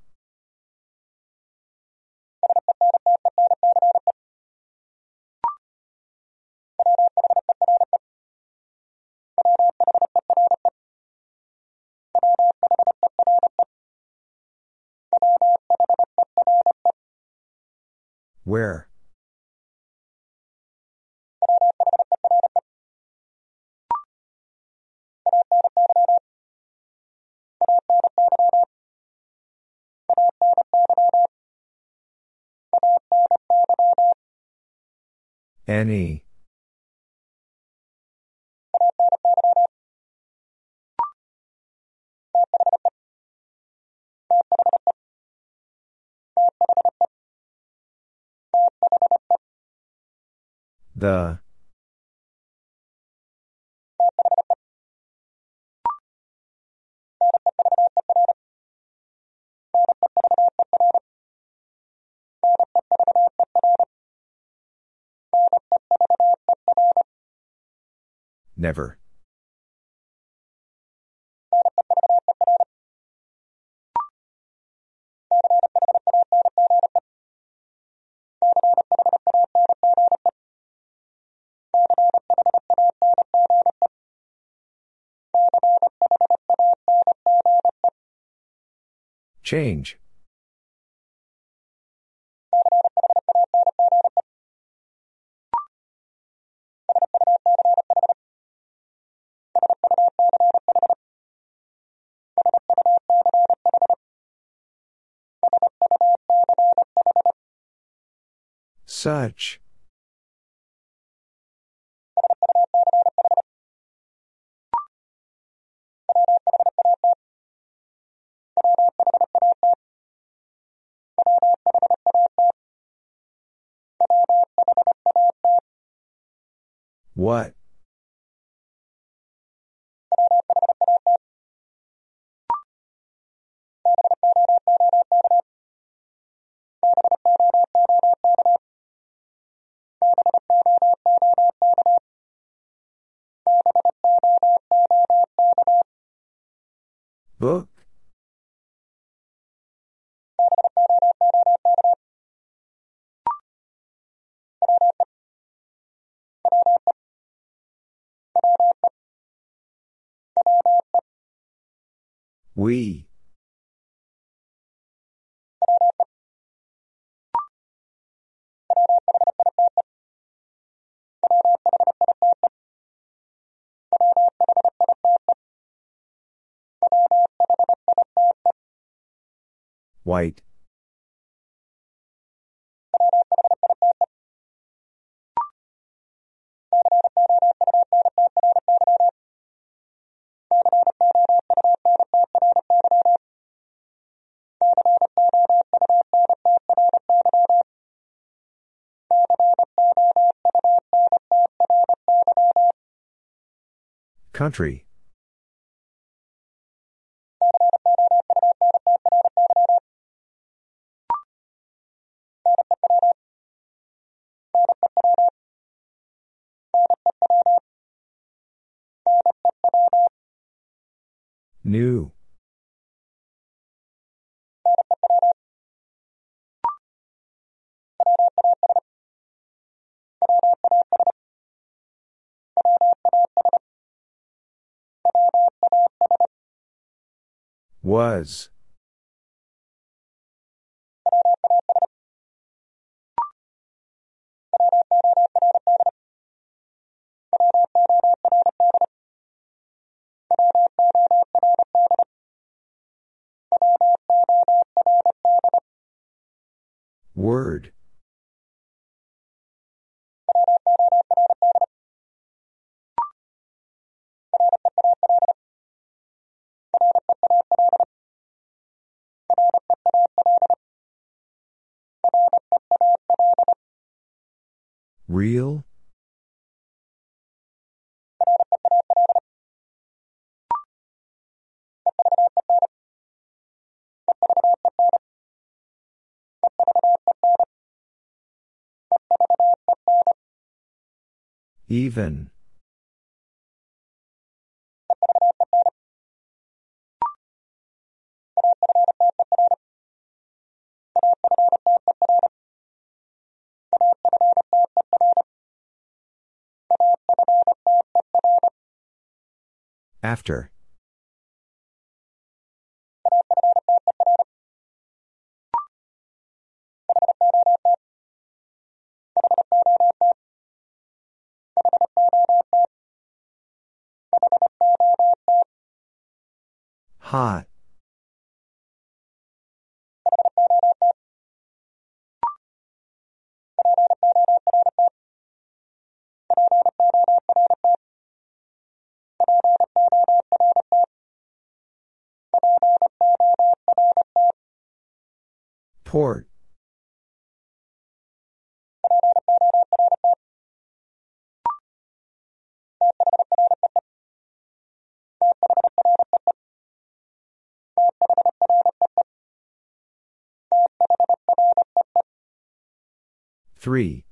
Where? Any. The. Never. Change. Such. What? Book? We. White. Country. New. Was. Word. Real? Even. After. Hot. Port. Three.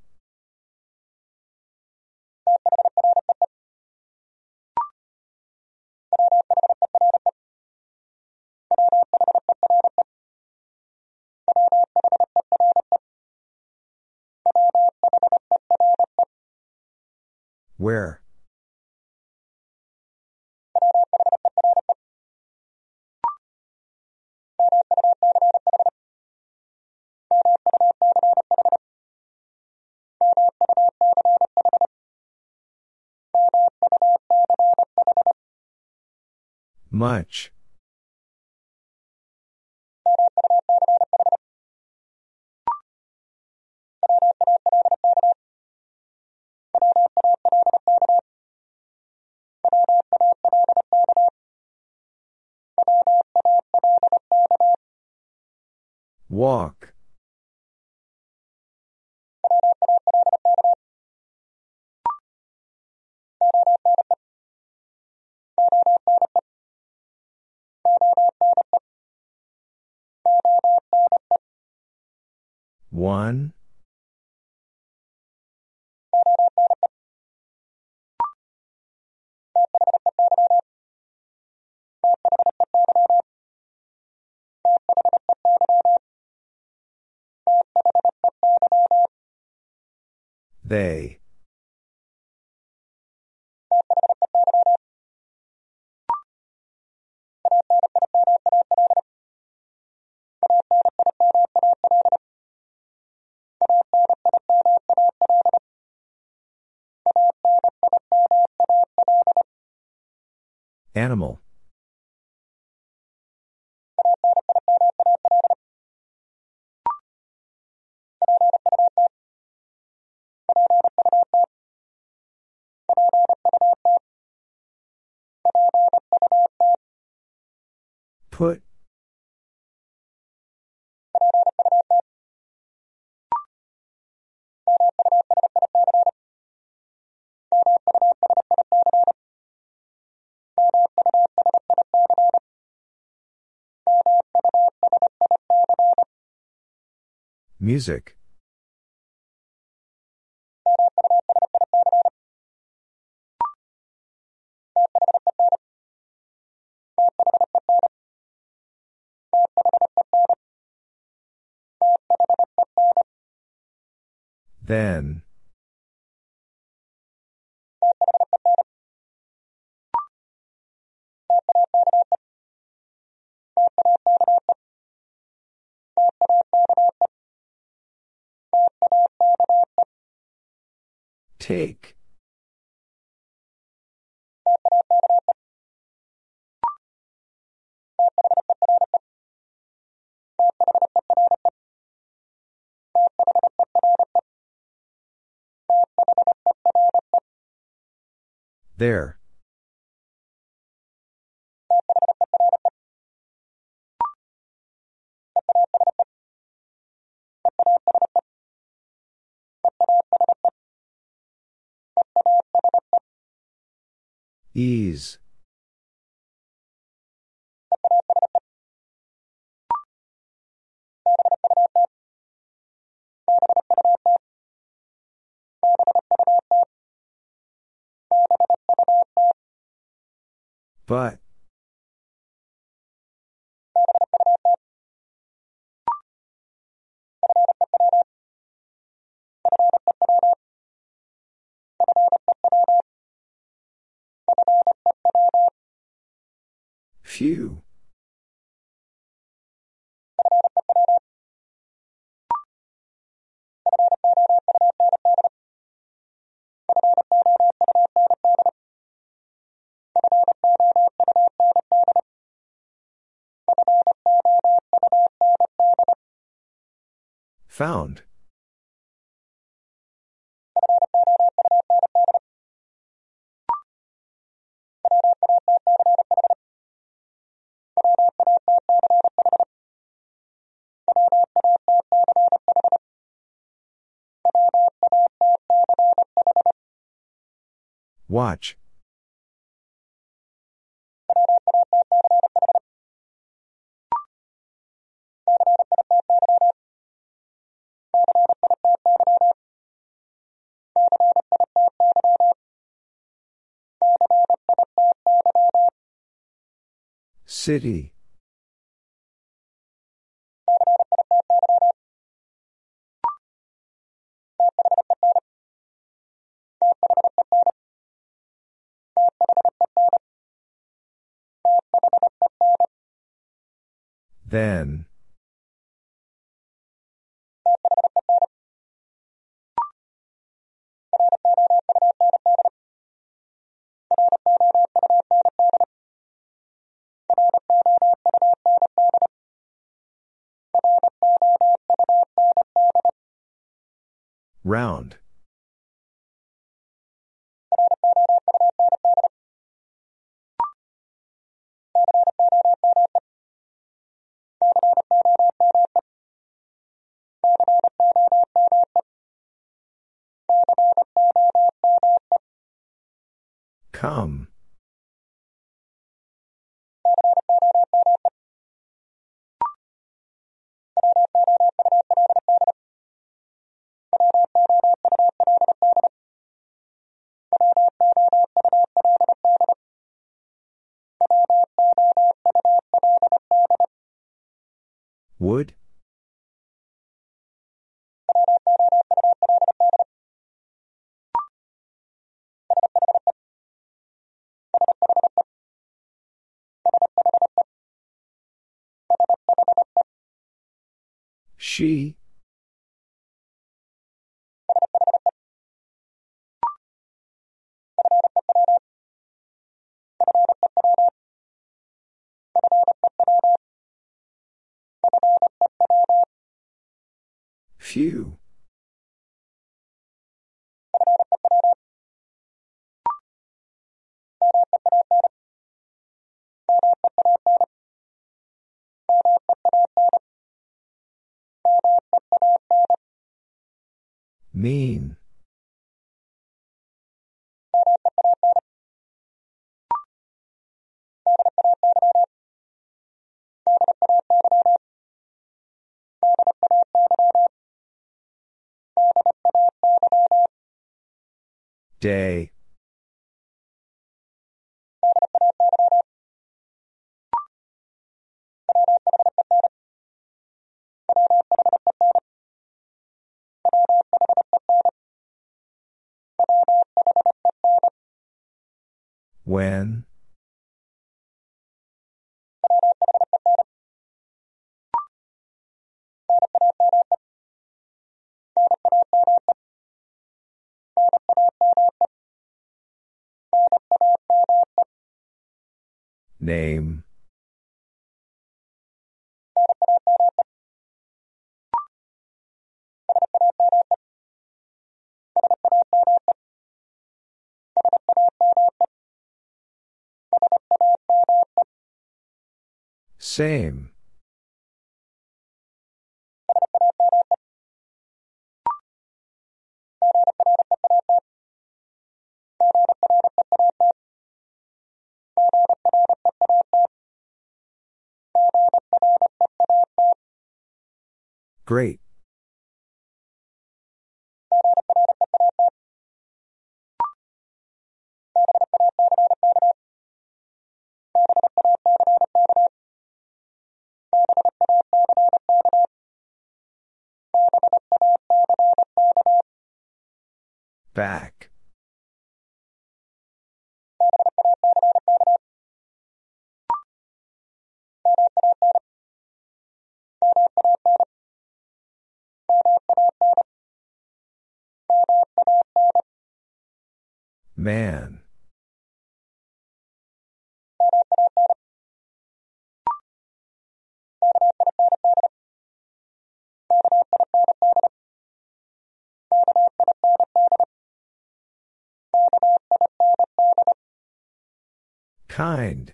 Where? Much. Walk. One. They. Animal. Put. Music. Then. Take. There. Ease. But. Few. Found. Watch. City. Then. Round. Come. Would? She? Few. Mean. Day. When? Name. Same. Great. Back. Man. Kind.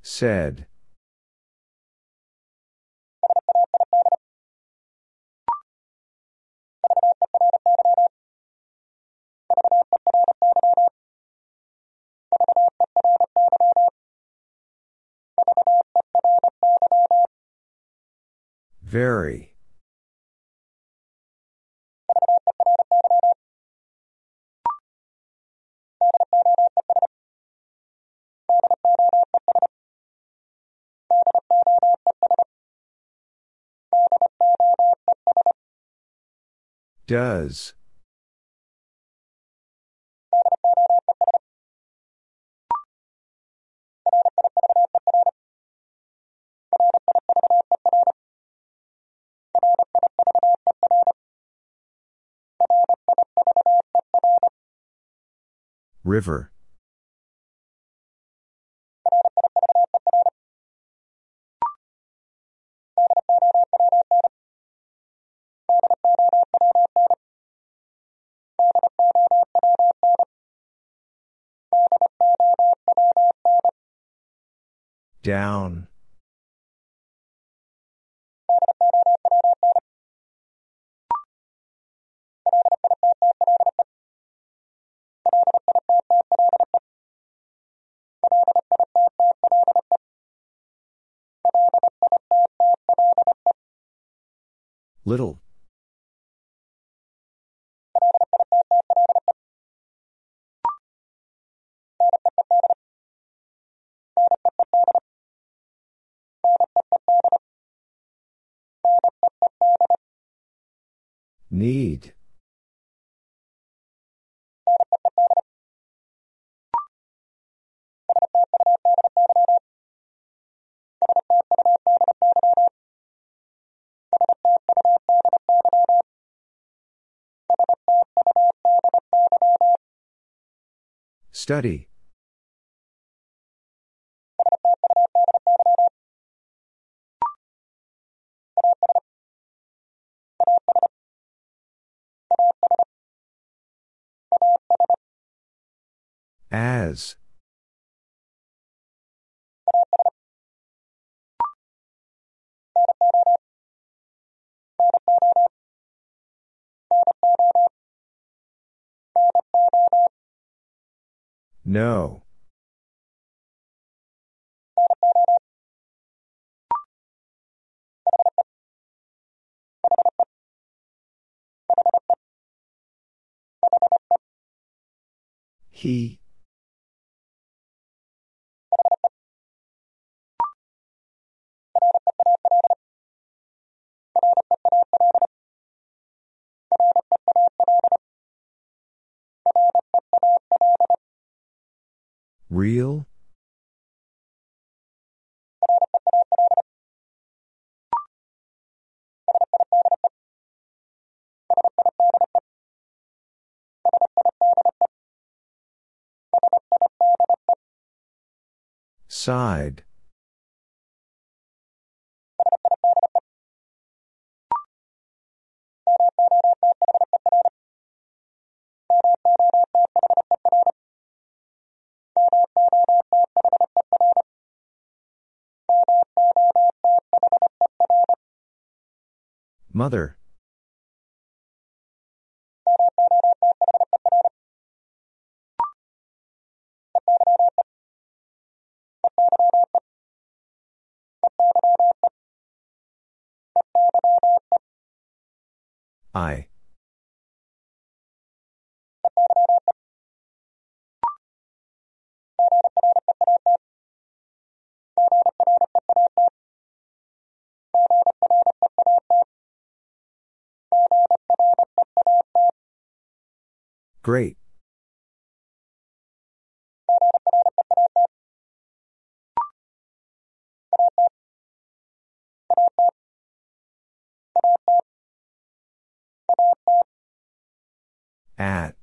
Said. Very. Does. River. Down. Little. Need. Study. As. No. He. Real? Side. Mother. I. Great. At.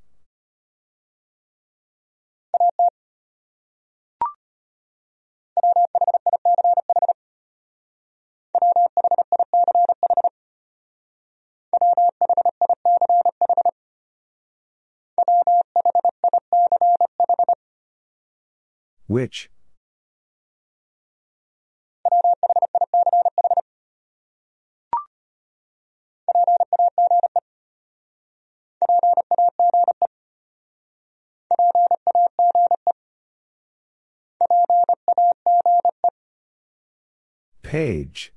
Which? Page.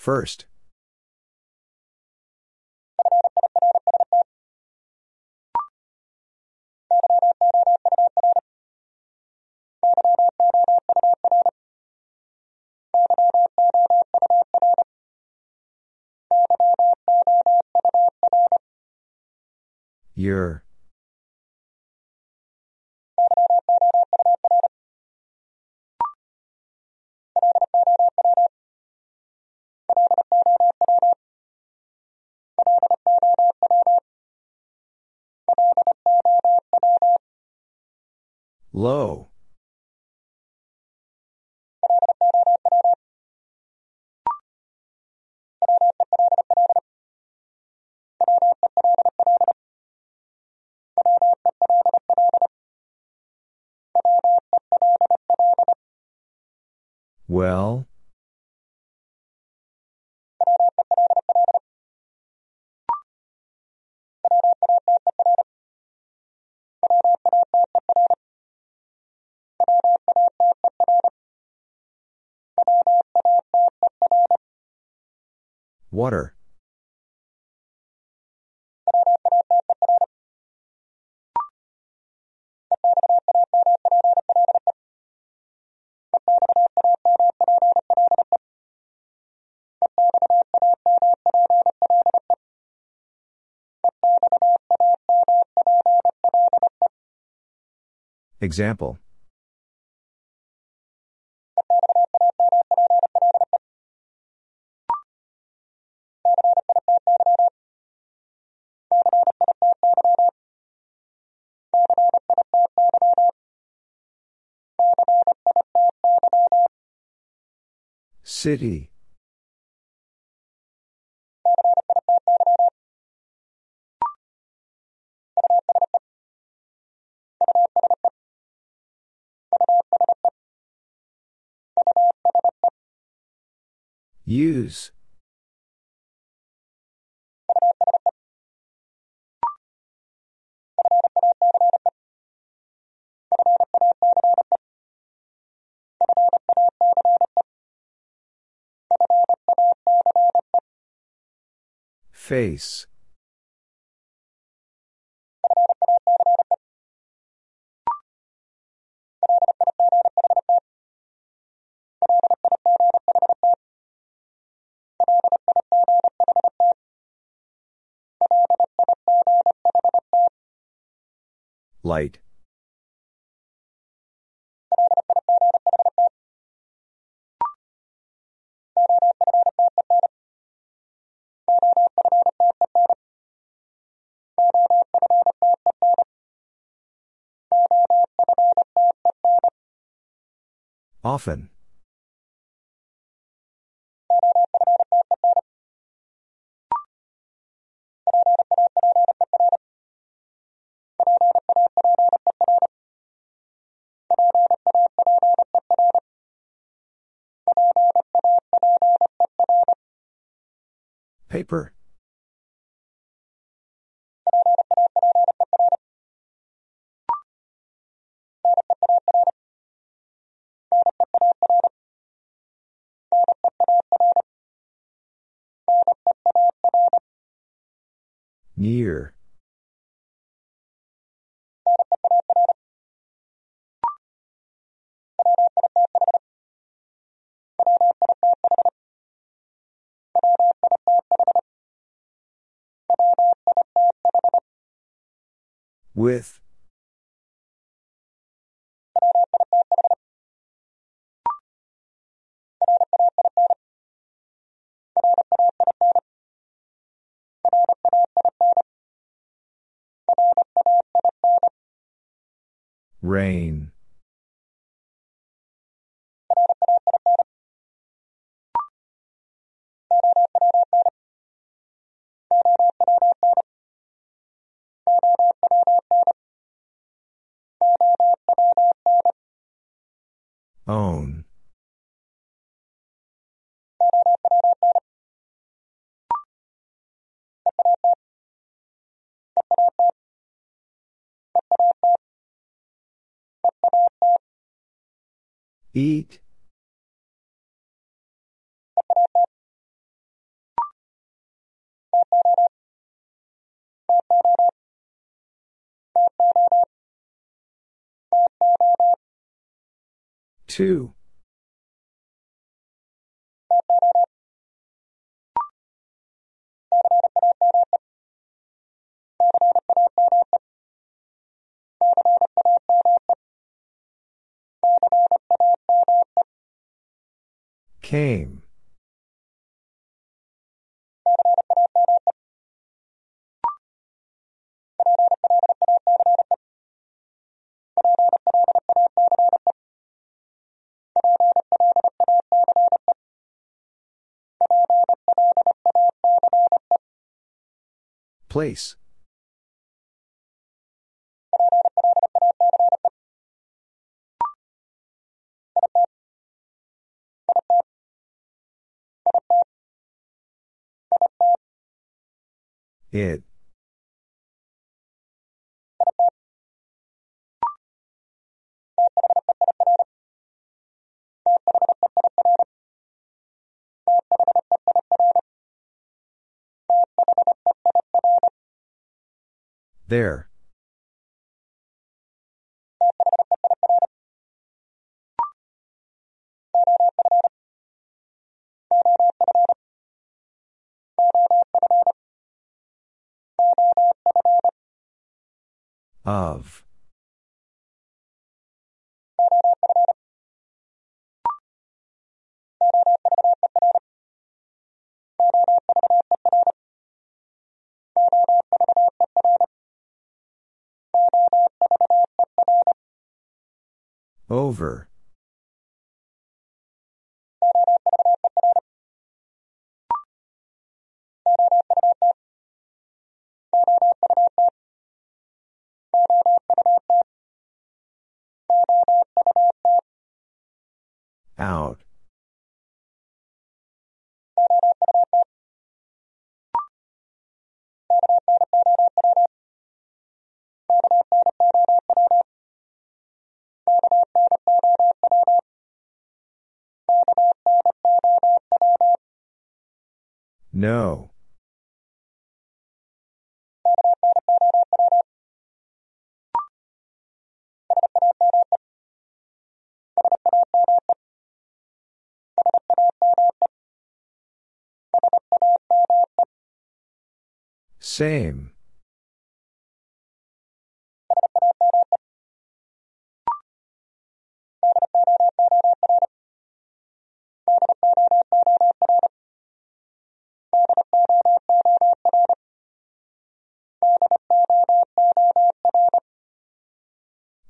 First. Your. Low. Well? Water. Example. City. Use. Face. Light. Often. Paper. Near. With. Rain. Own. Eat. Two. Came. Place. It. There. Of. Over. Out. No. Same.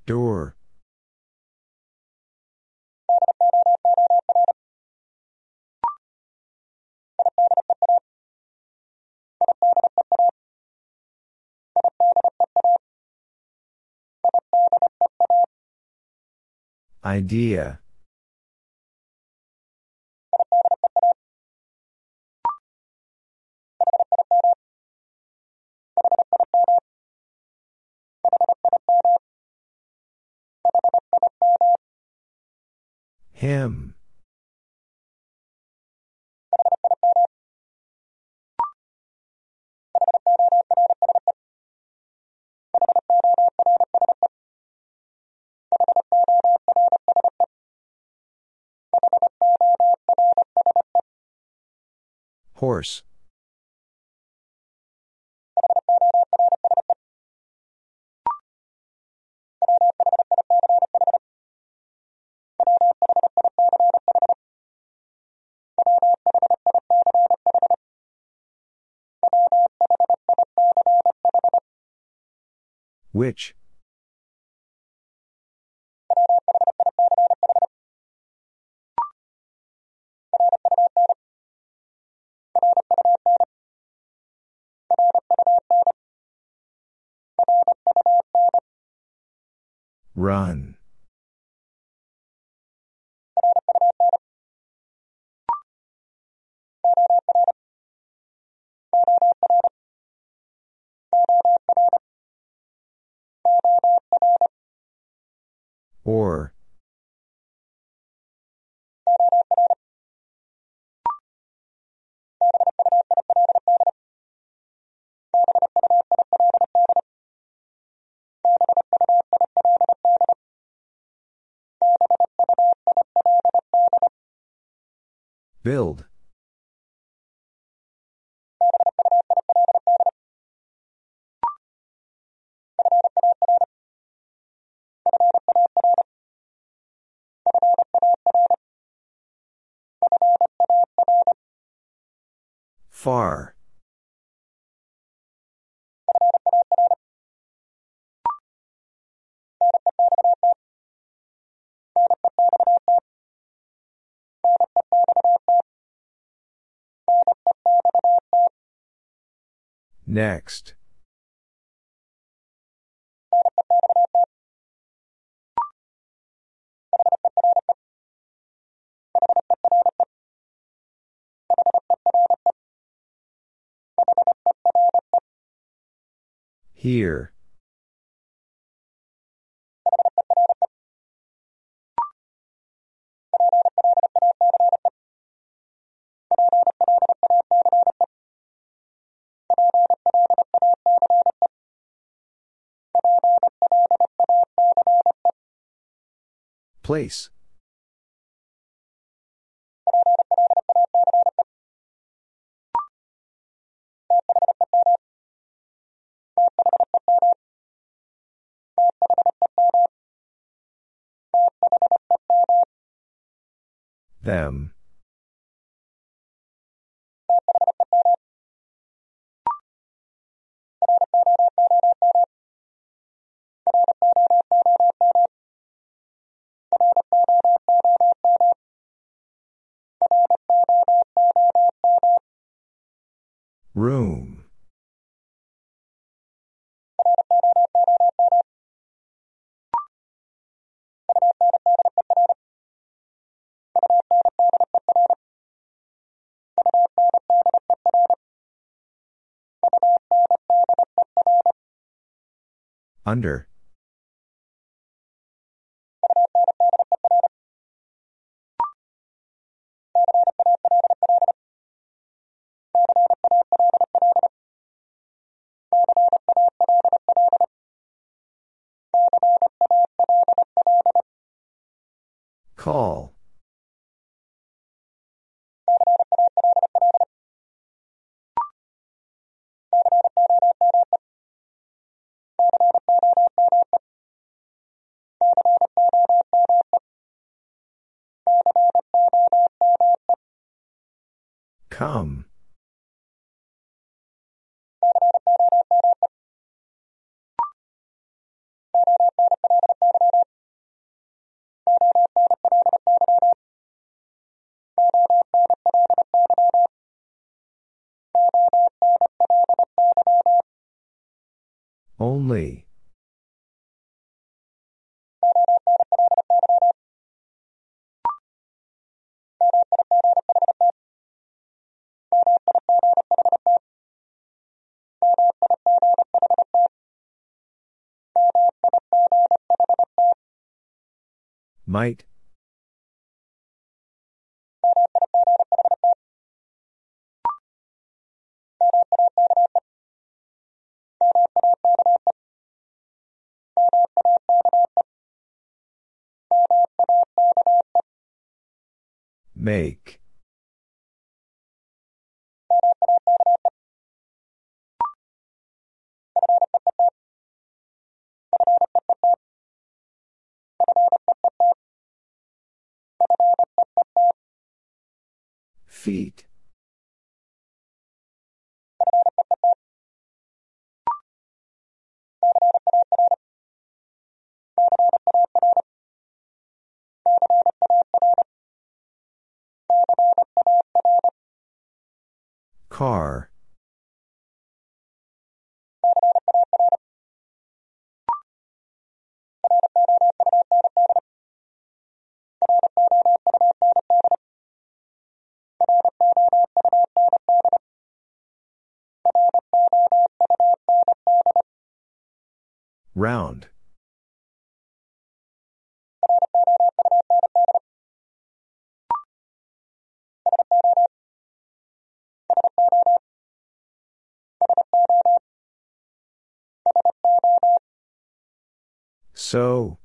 Door. Idea. Him. Horse. Which? Run. Or. Build. Far. Next. Here. Place. Them. Room. Under. Call. Come. Only. Might. Make. Feet. Car. Round. So.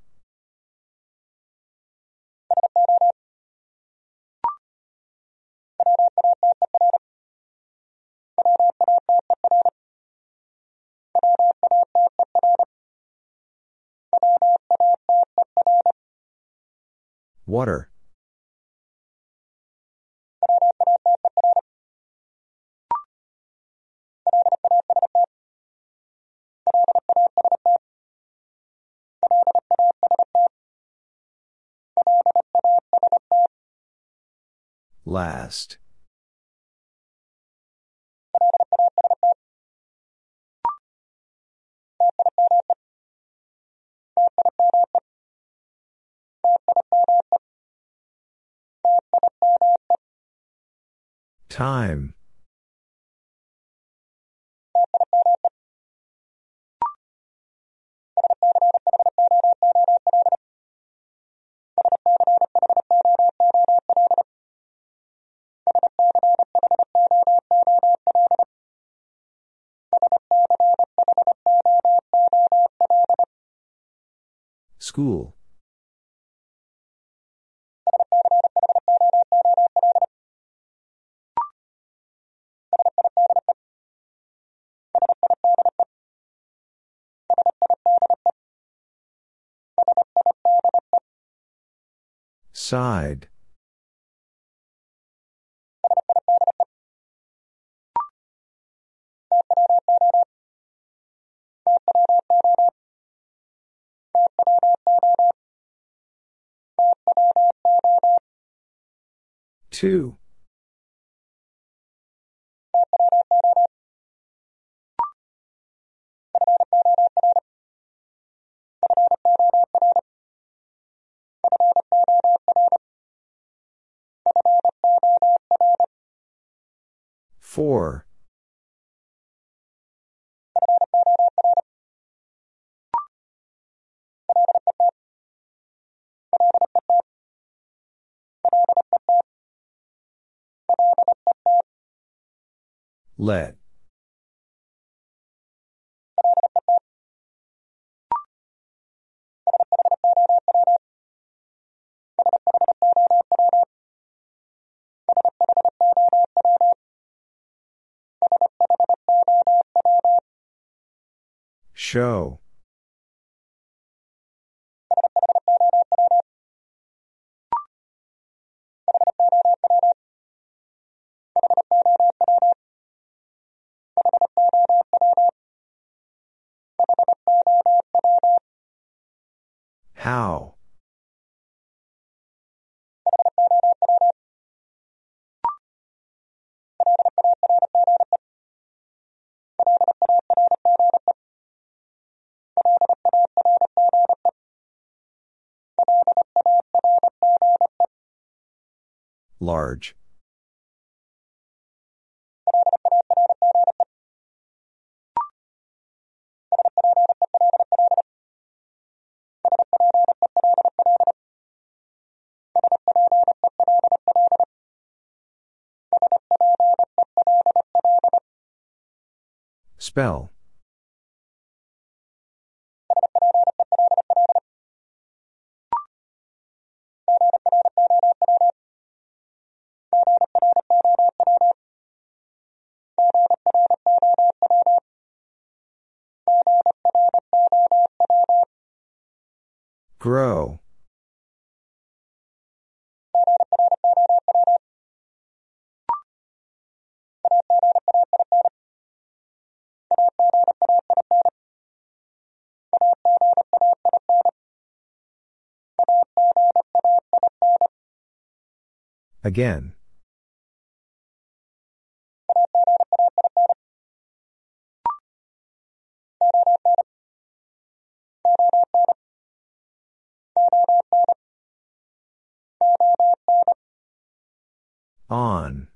Water. Last. Time. School. Side. Two. Four. Let. Show. How? Large. Spell. Grow. Again. On.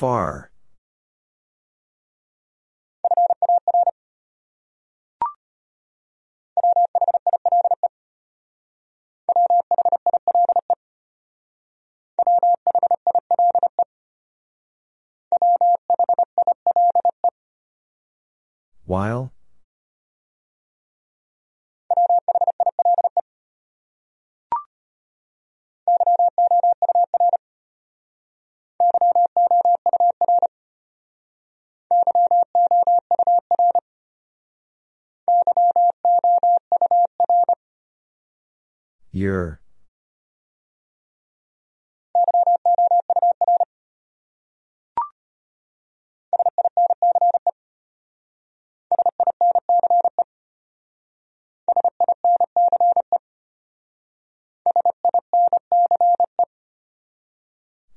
Far. While? Your.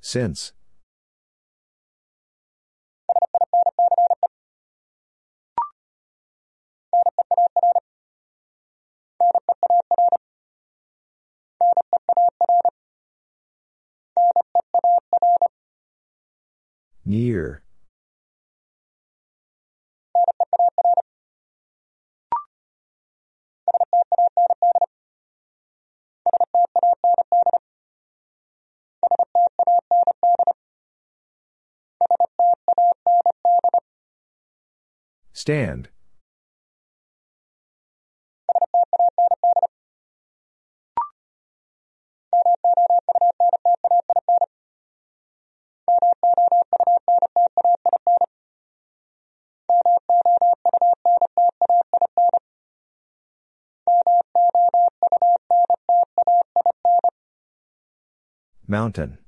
Since. Stand. Mountain.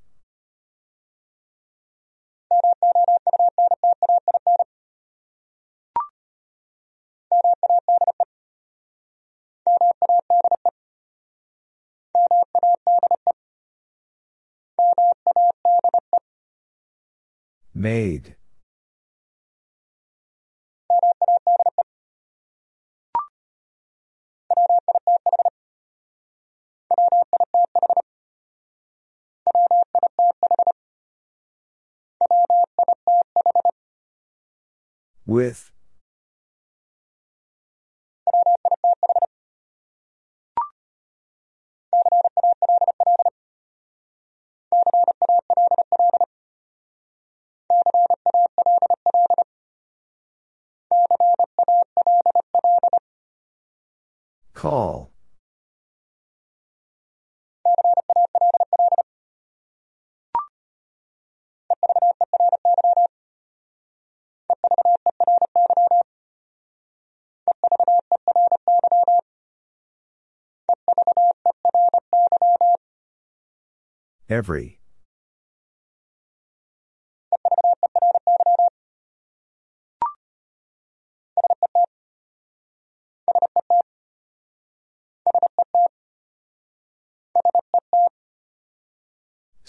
Made. With. Call. Every.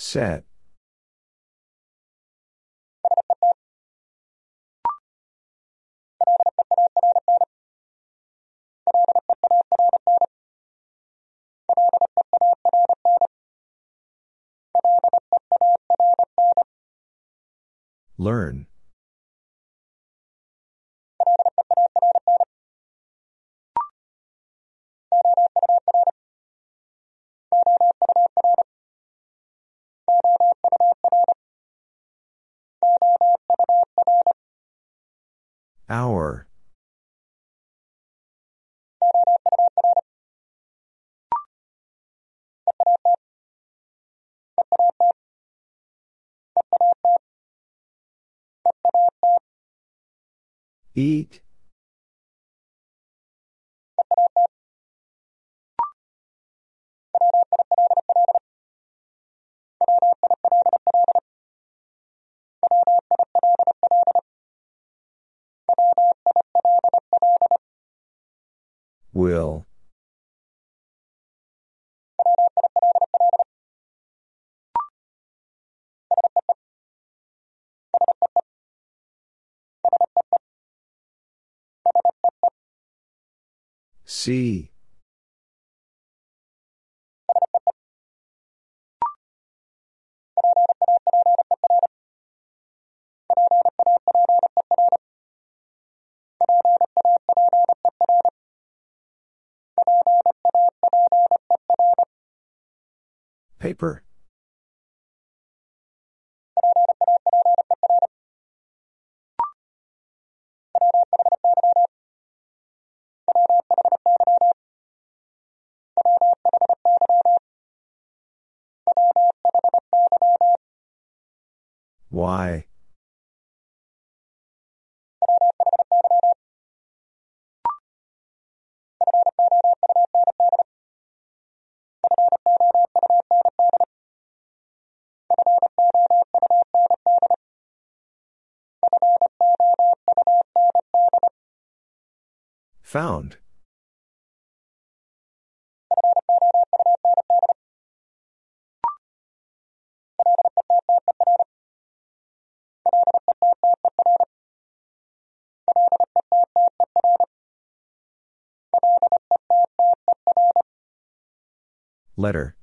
Set. Learn. Our. Eat. Will. See. Paper. Why? Found. Letter.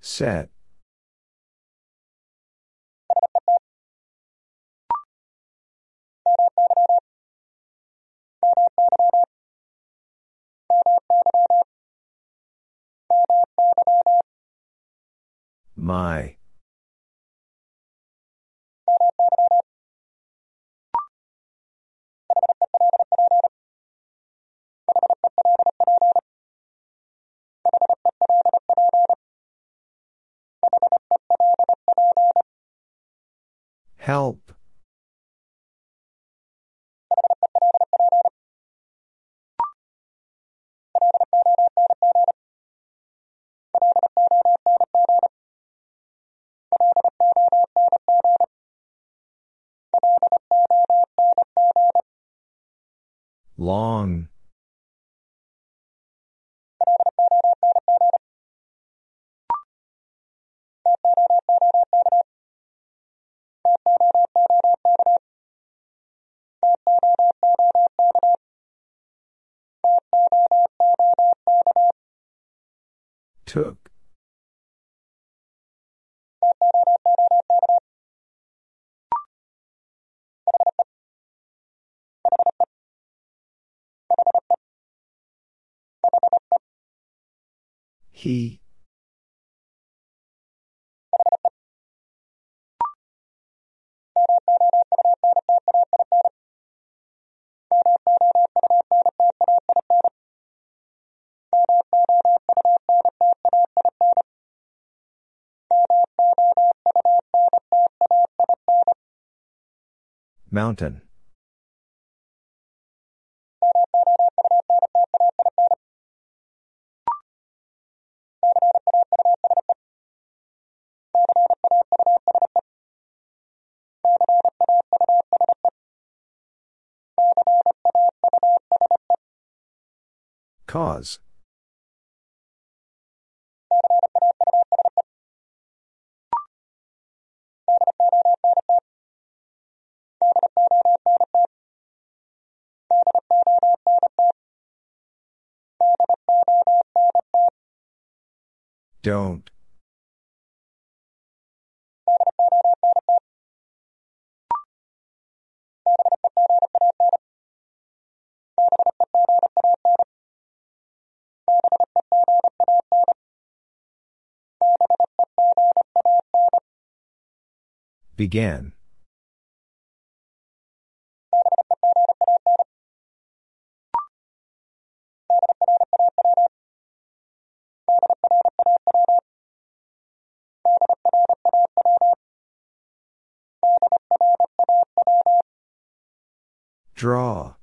Set. My. Help. Long. Took. He. Mountain. Cause. Don't. Began. Draw.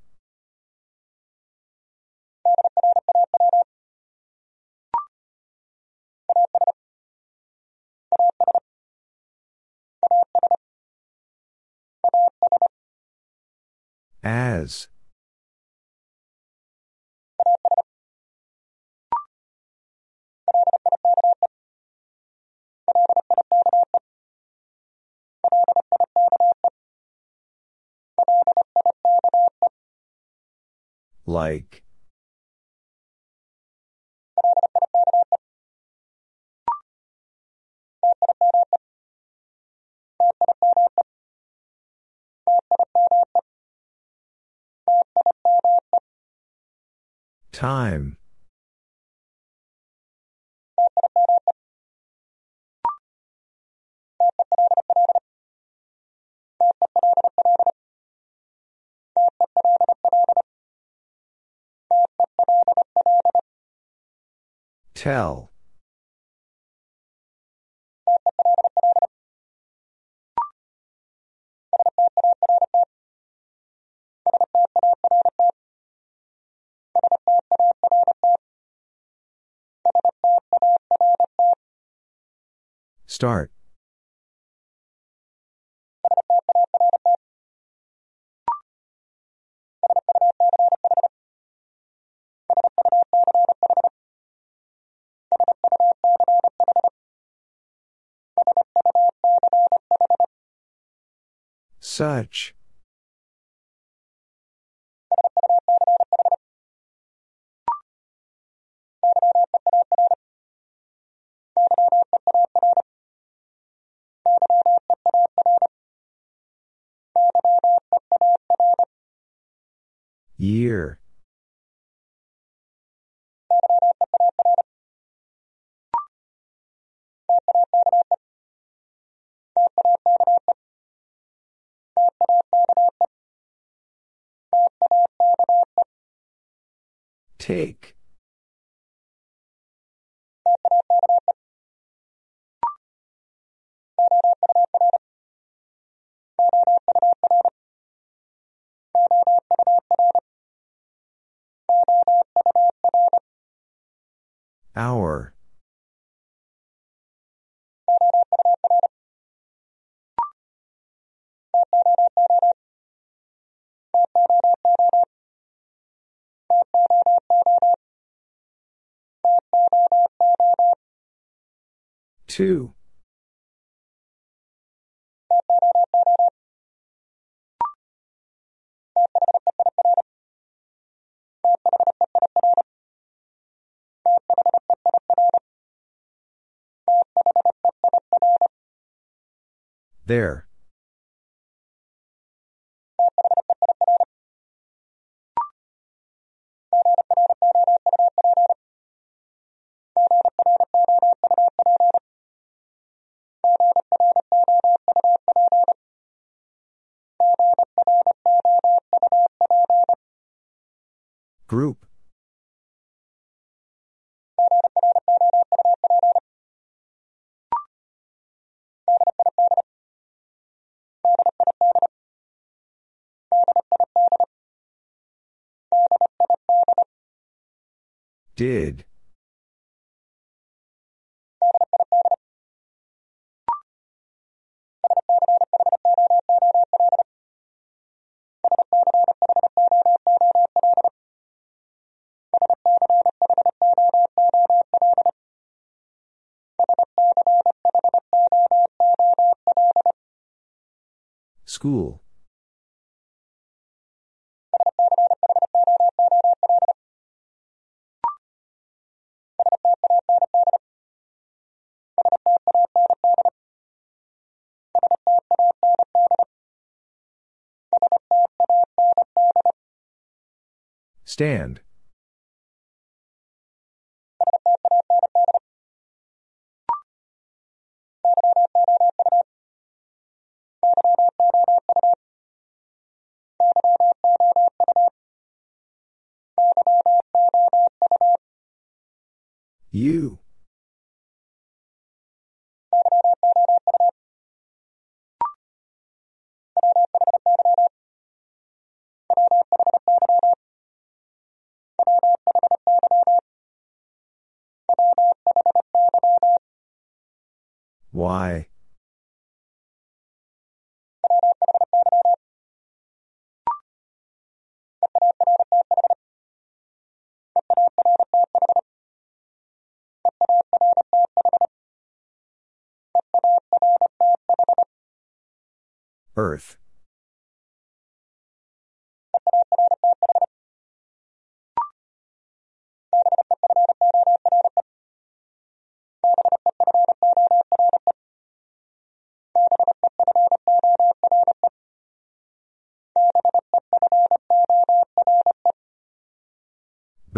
As. Like. Time. Tell. Start. Such. Year. Take. Our. Two. There. Group. Did. School. Stand. You. Why? Earth.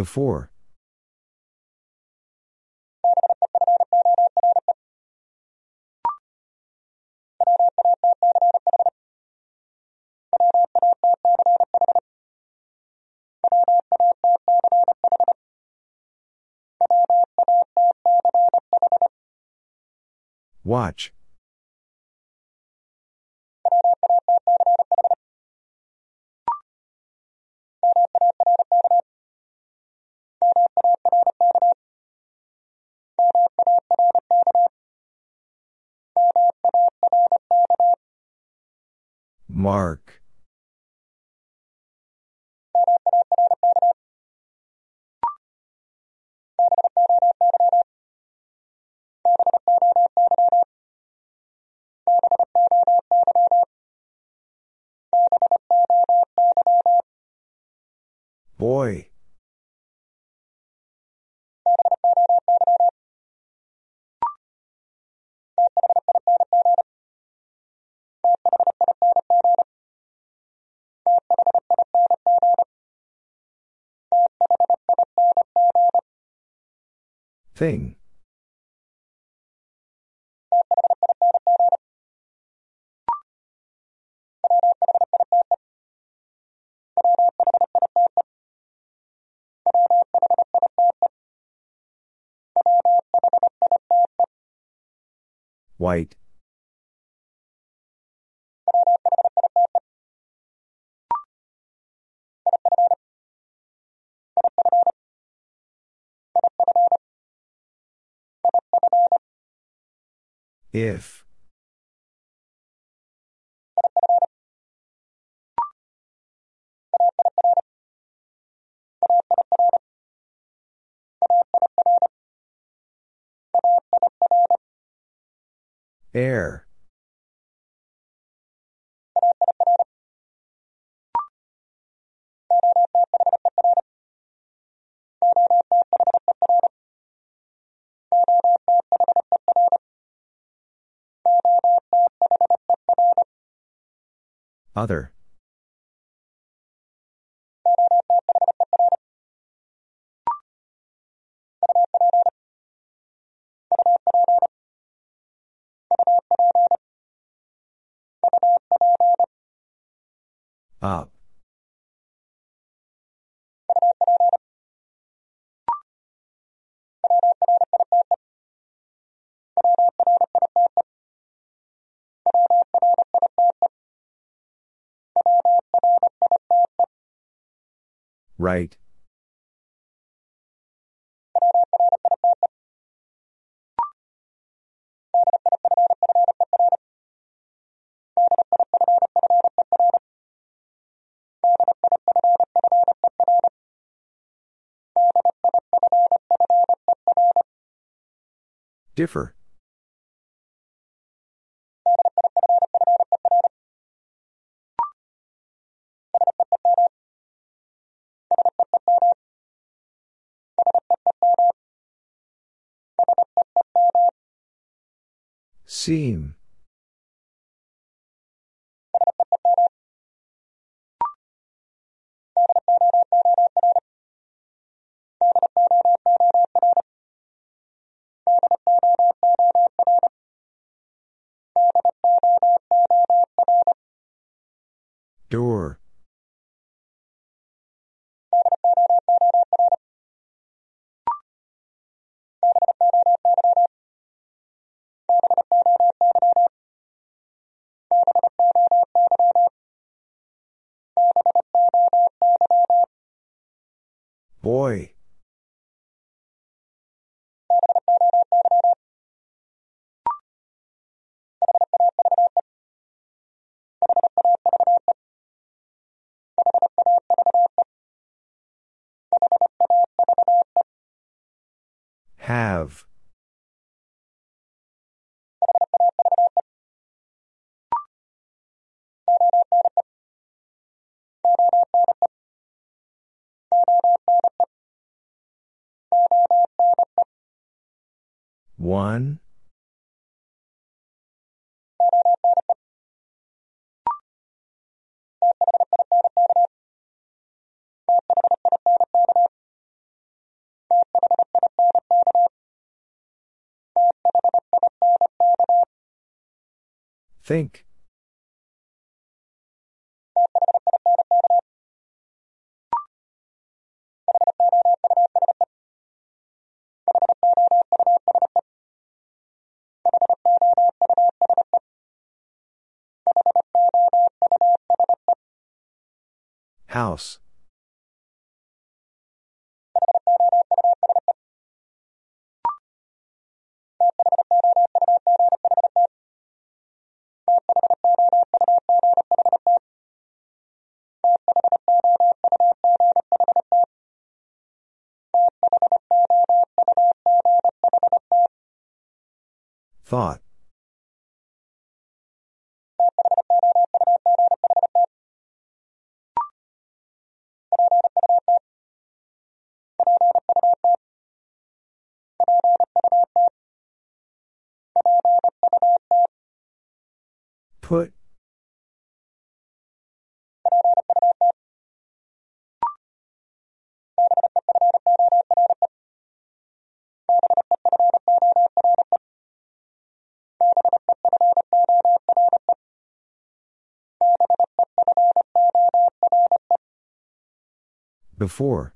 Before. Watch. Mark. Thing. White. If. Air. Other. Up. Right. Differ. Seem. Door. Boy. Have. One. Think. House. Thought. Put. Before.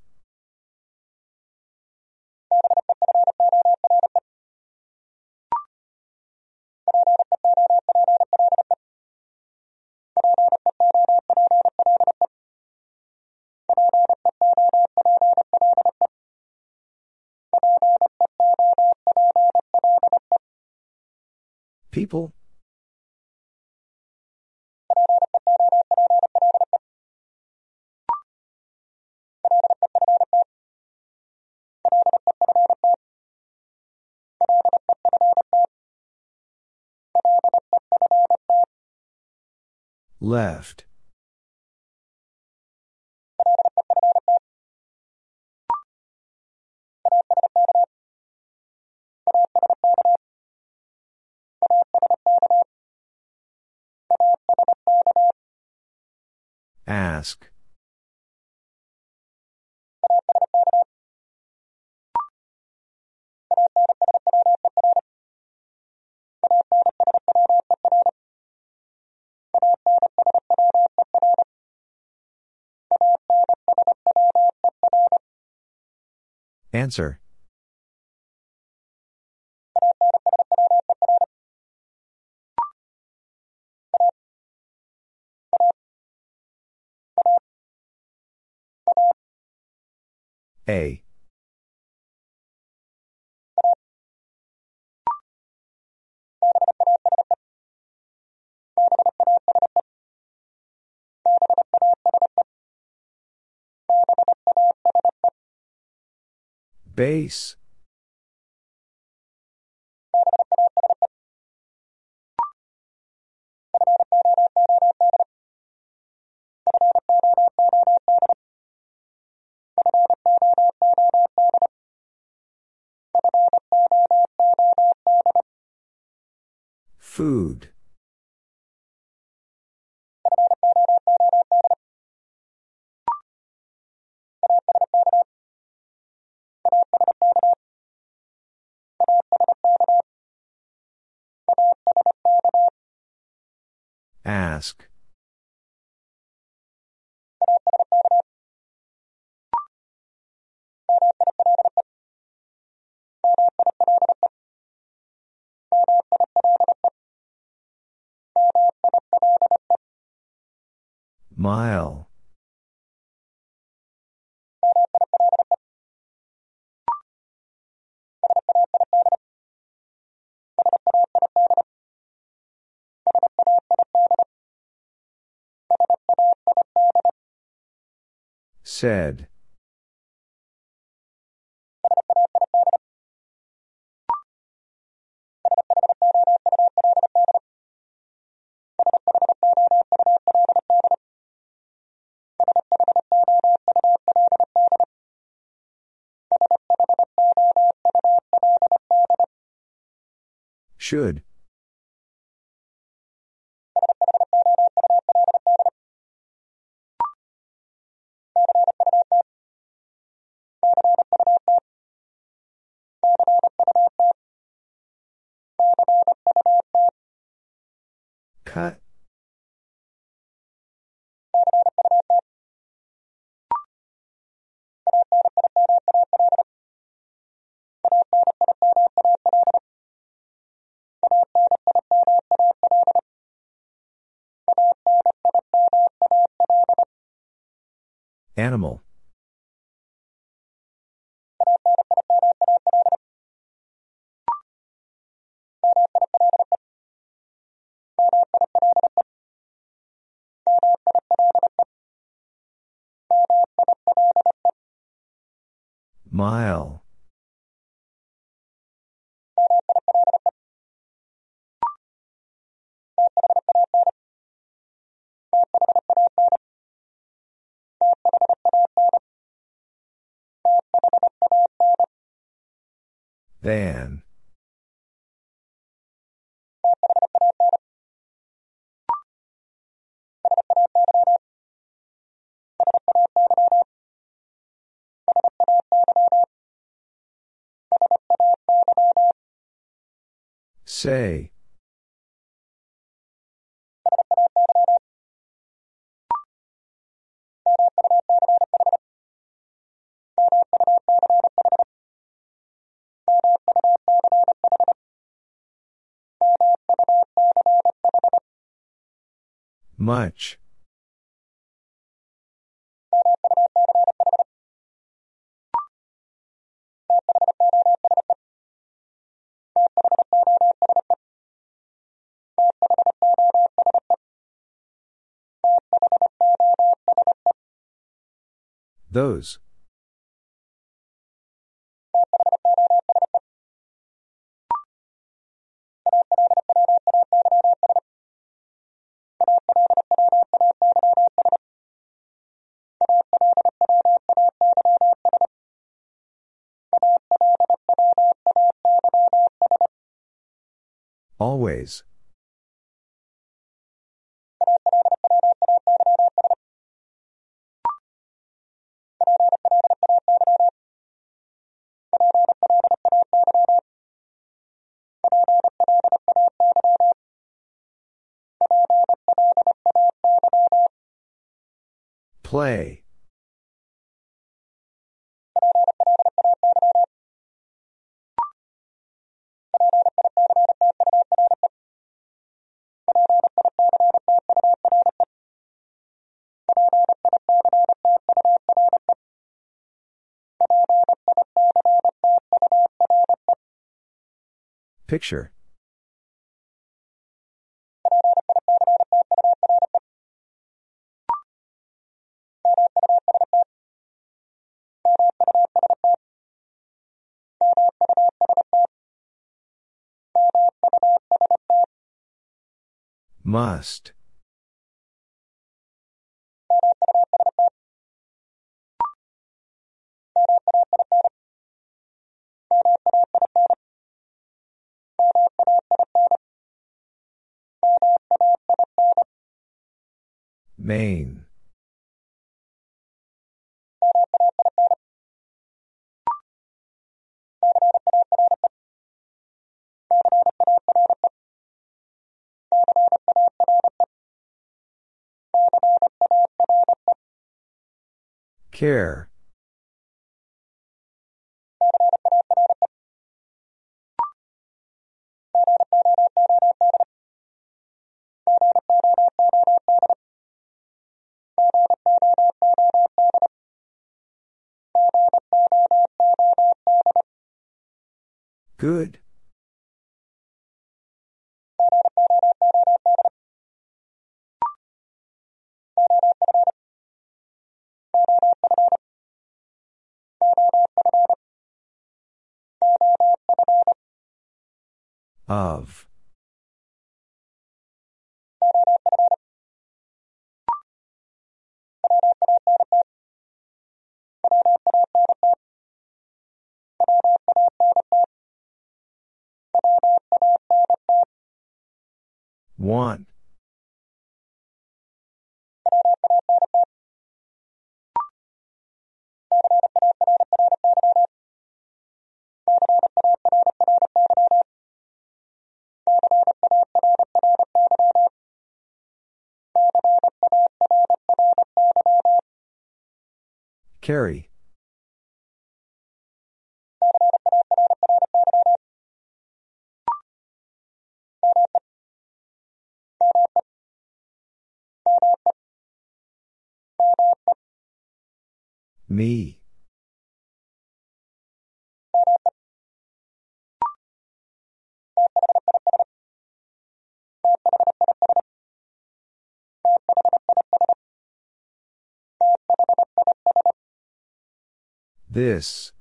People? Left. Ask. Answer. A. Base. Food. Ask. Mile. Said. Should. Animal. Mile. Van. Say. Much. Those. Play. Picture Must. Main. Care. Good. Of. Want. Carry. Me. This.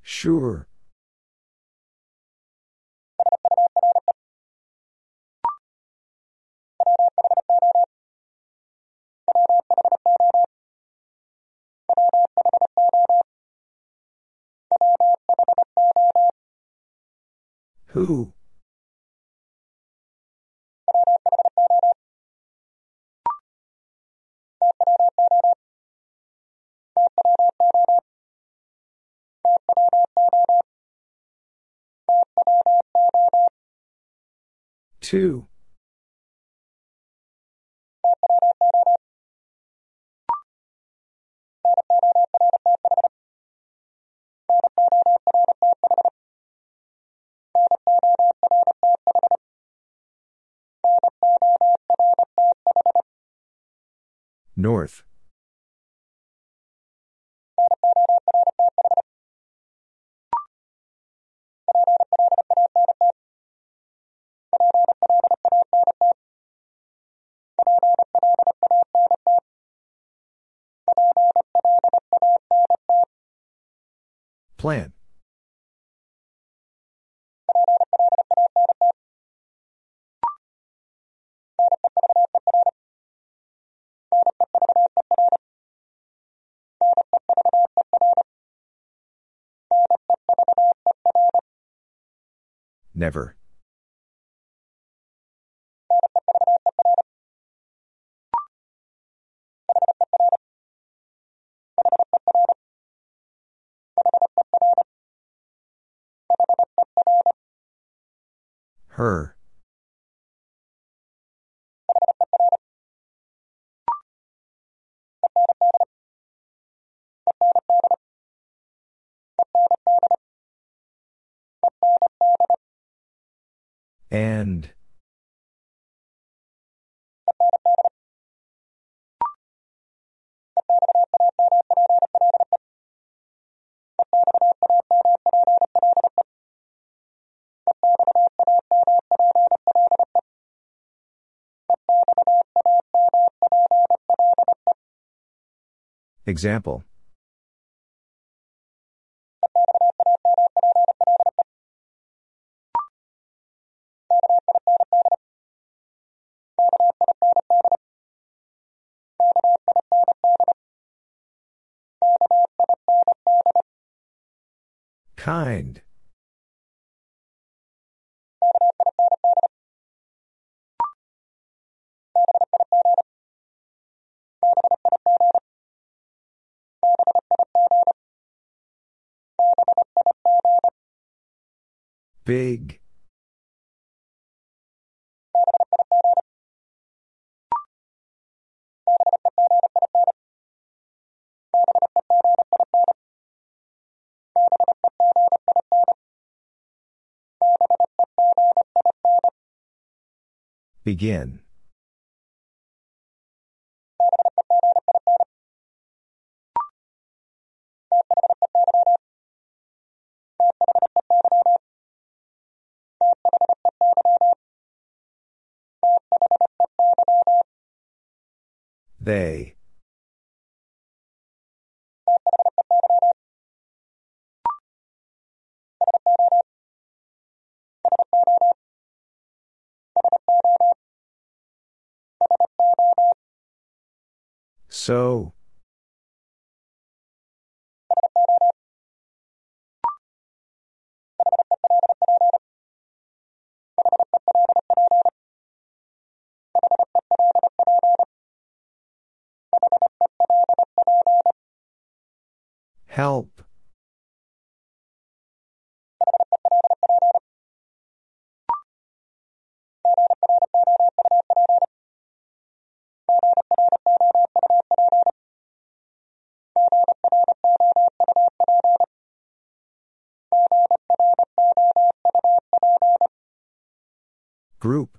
Sure. Who? Two. North. Plan. Never. Her. And. Example. Kind. Big. Begin. They. So. Help. Group.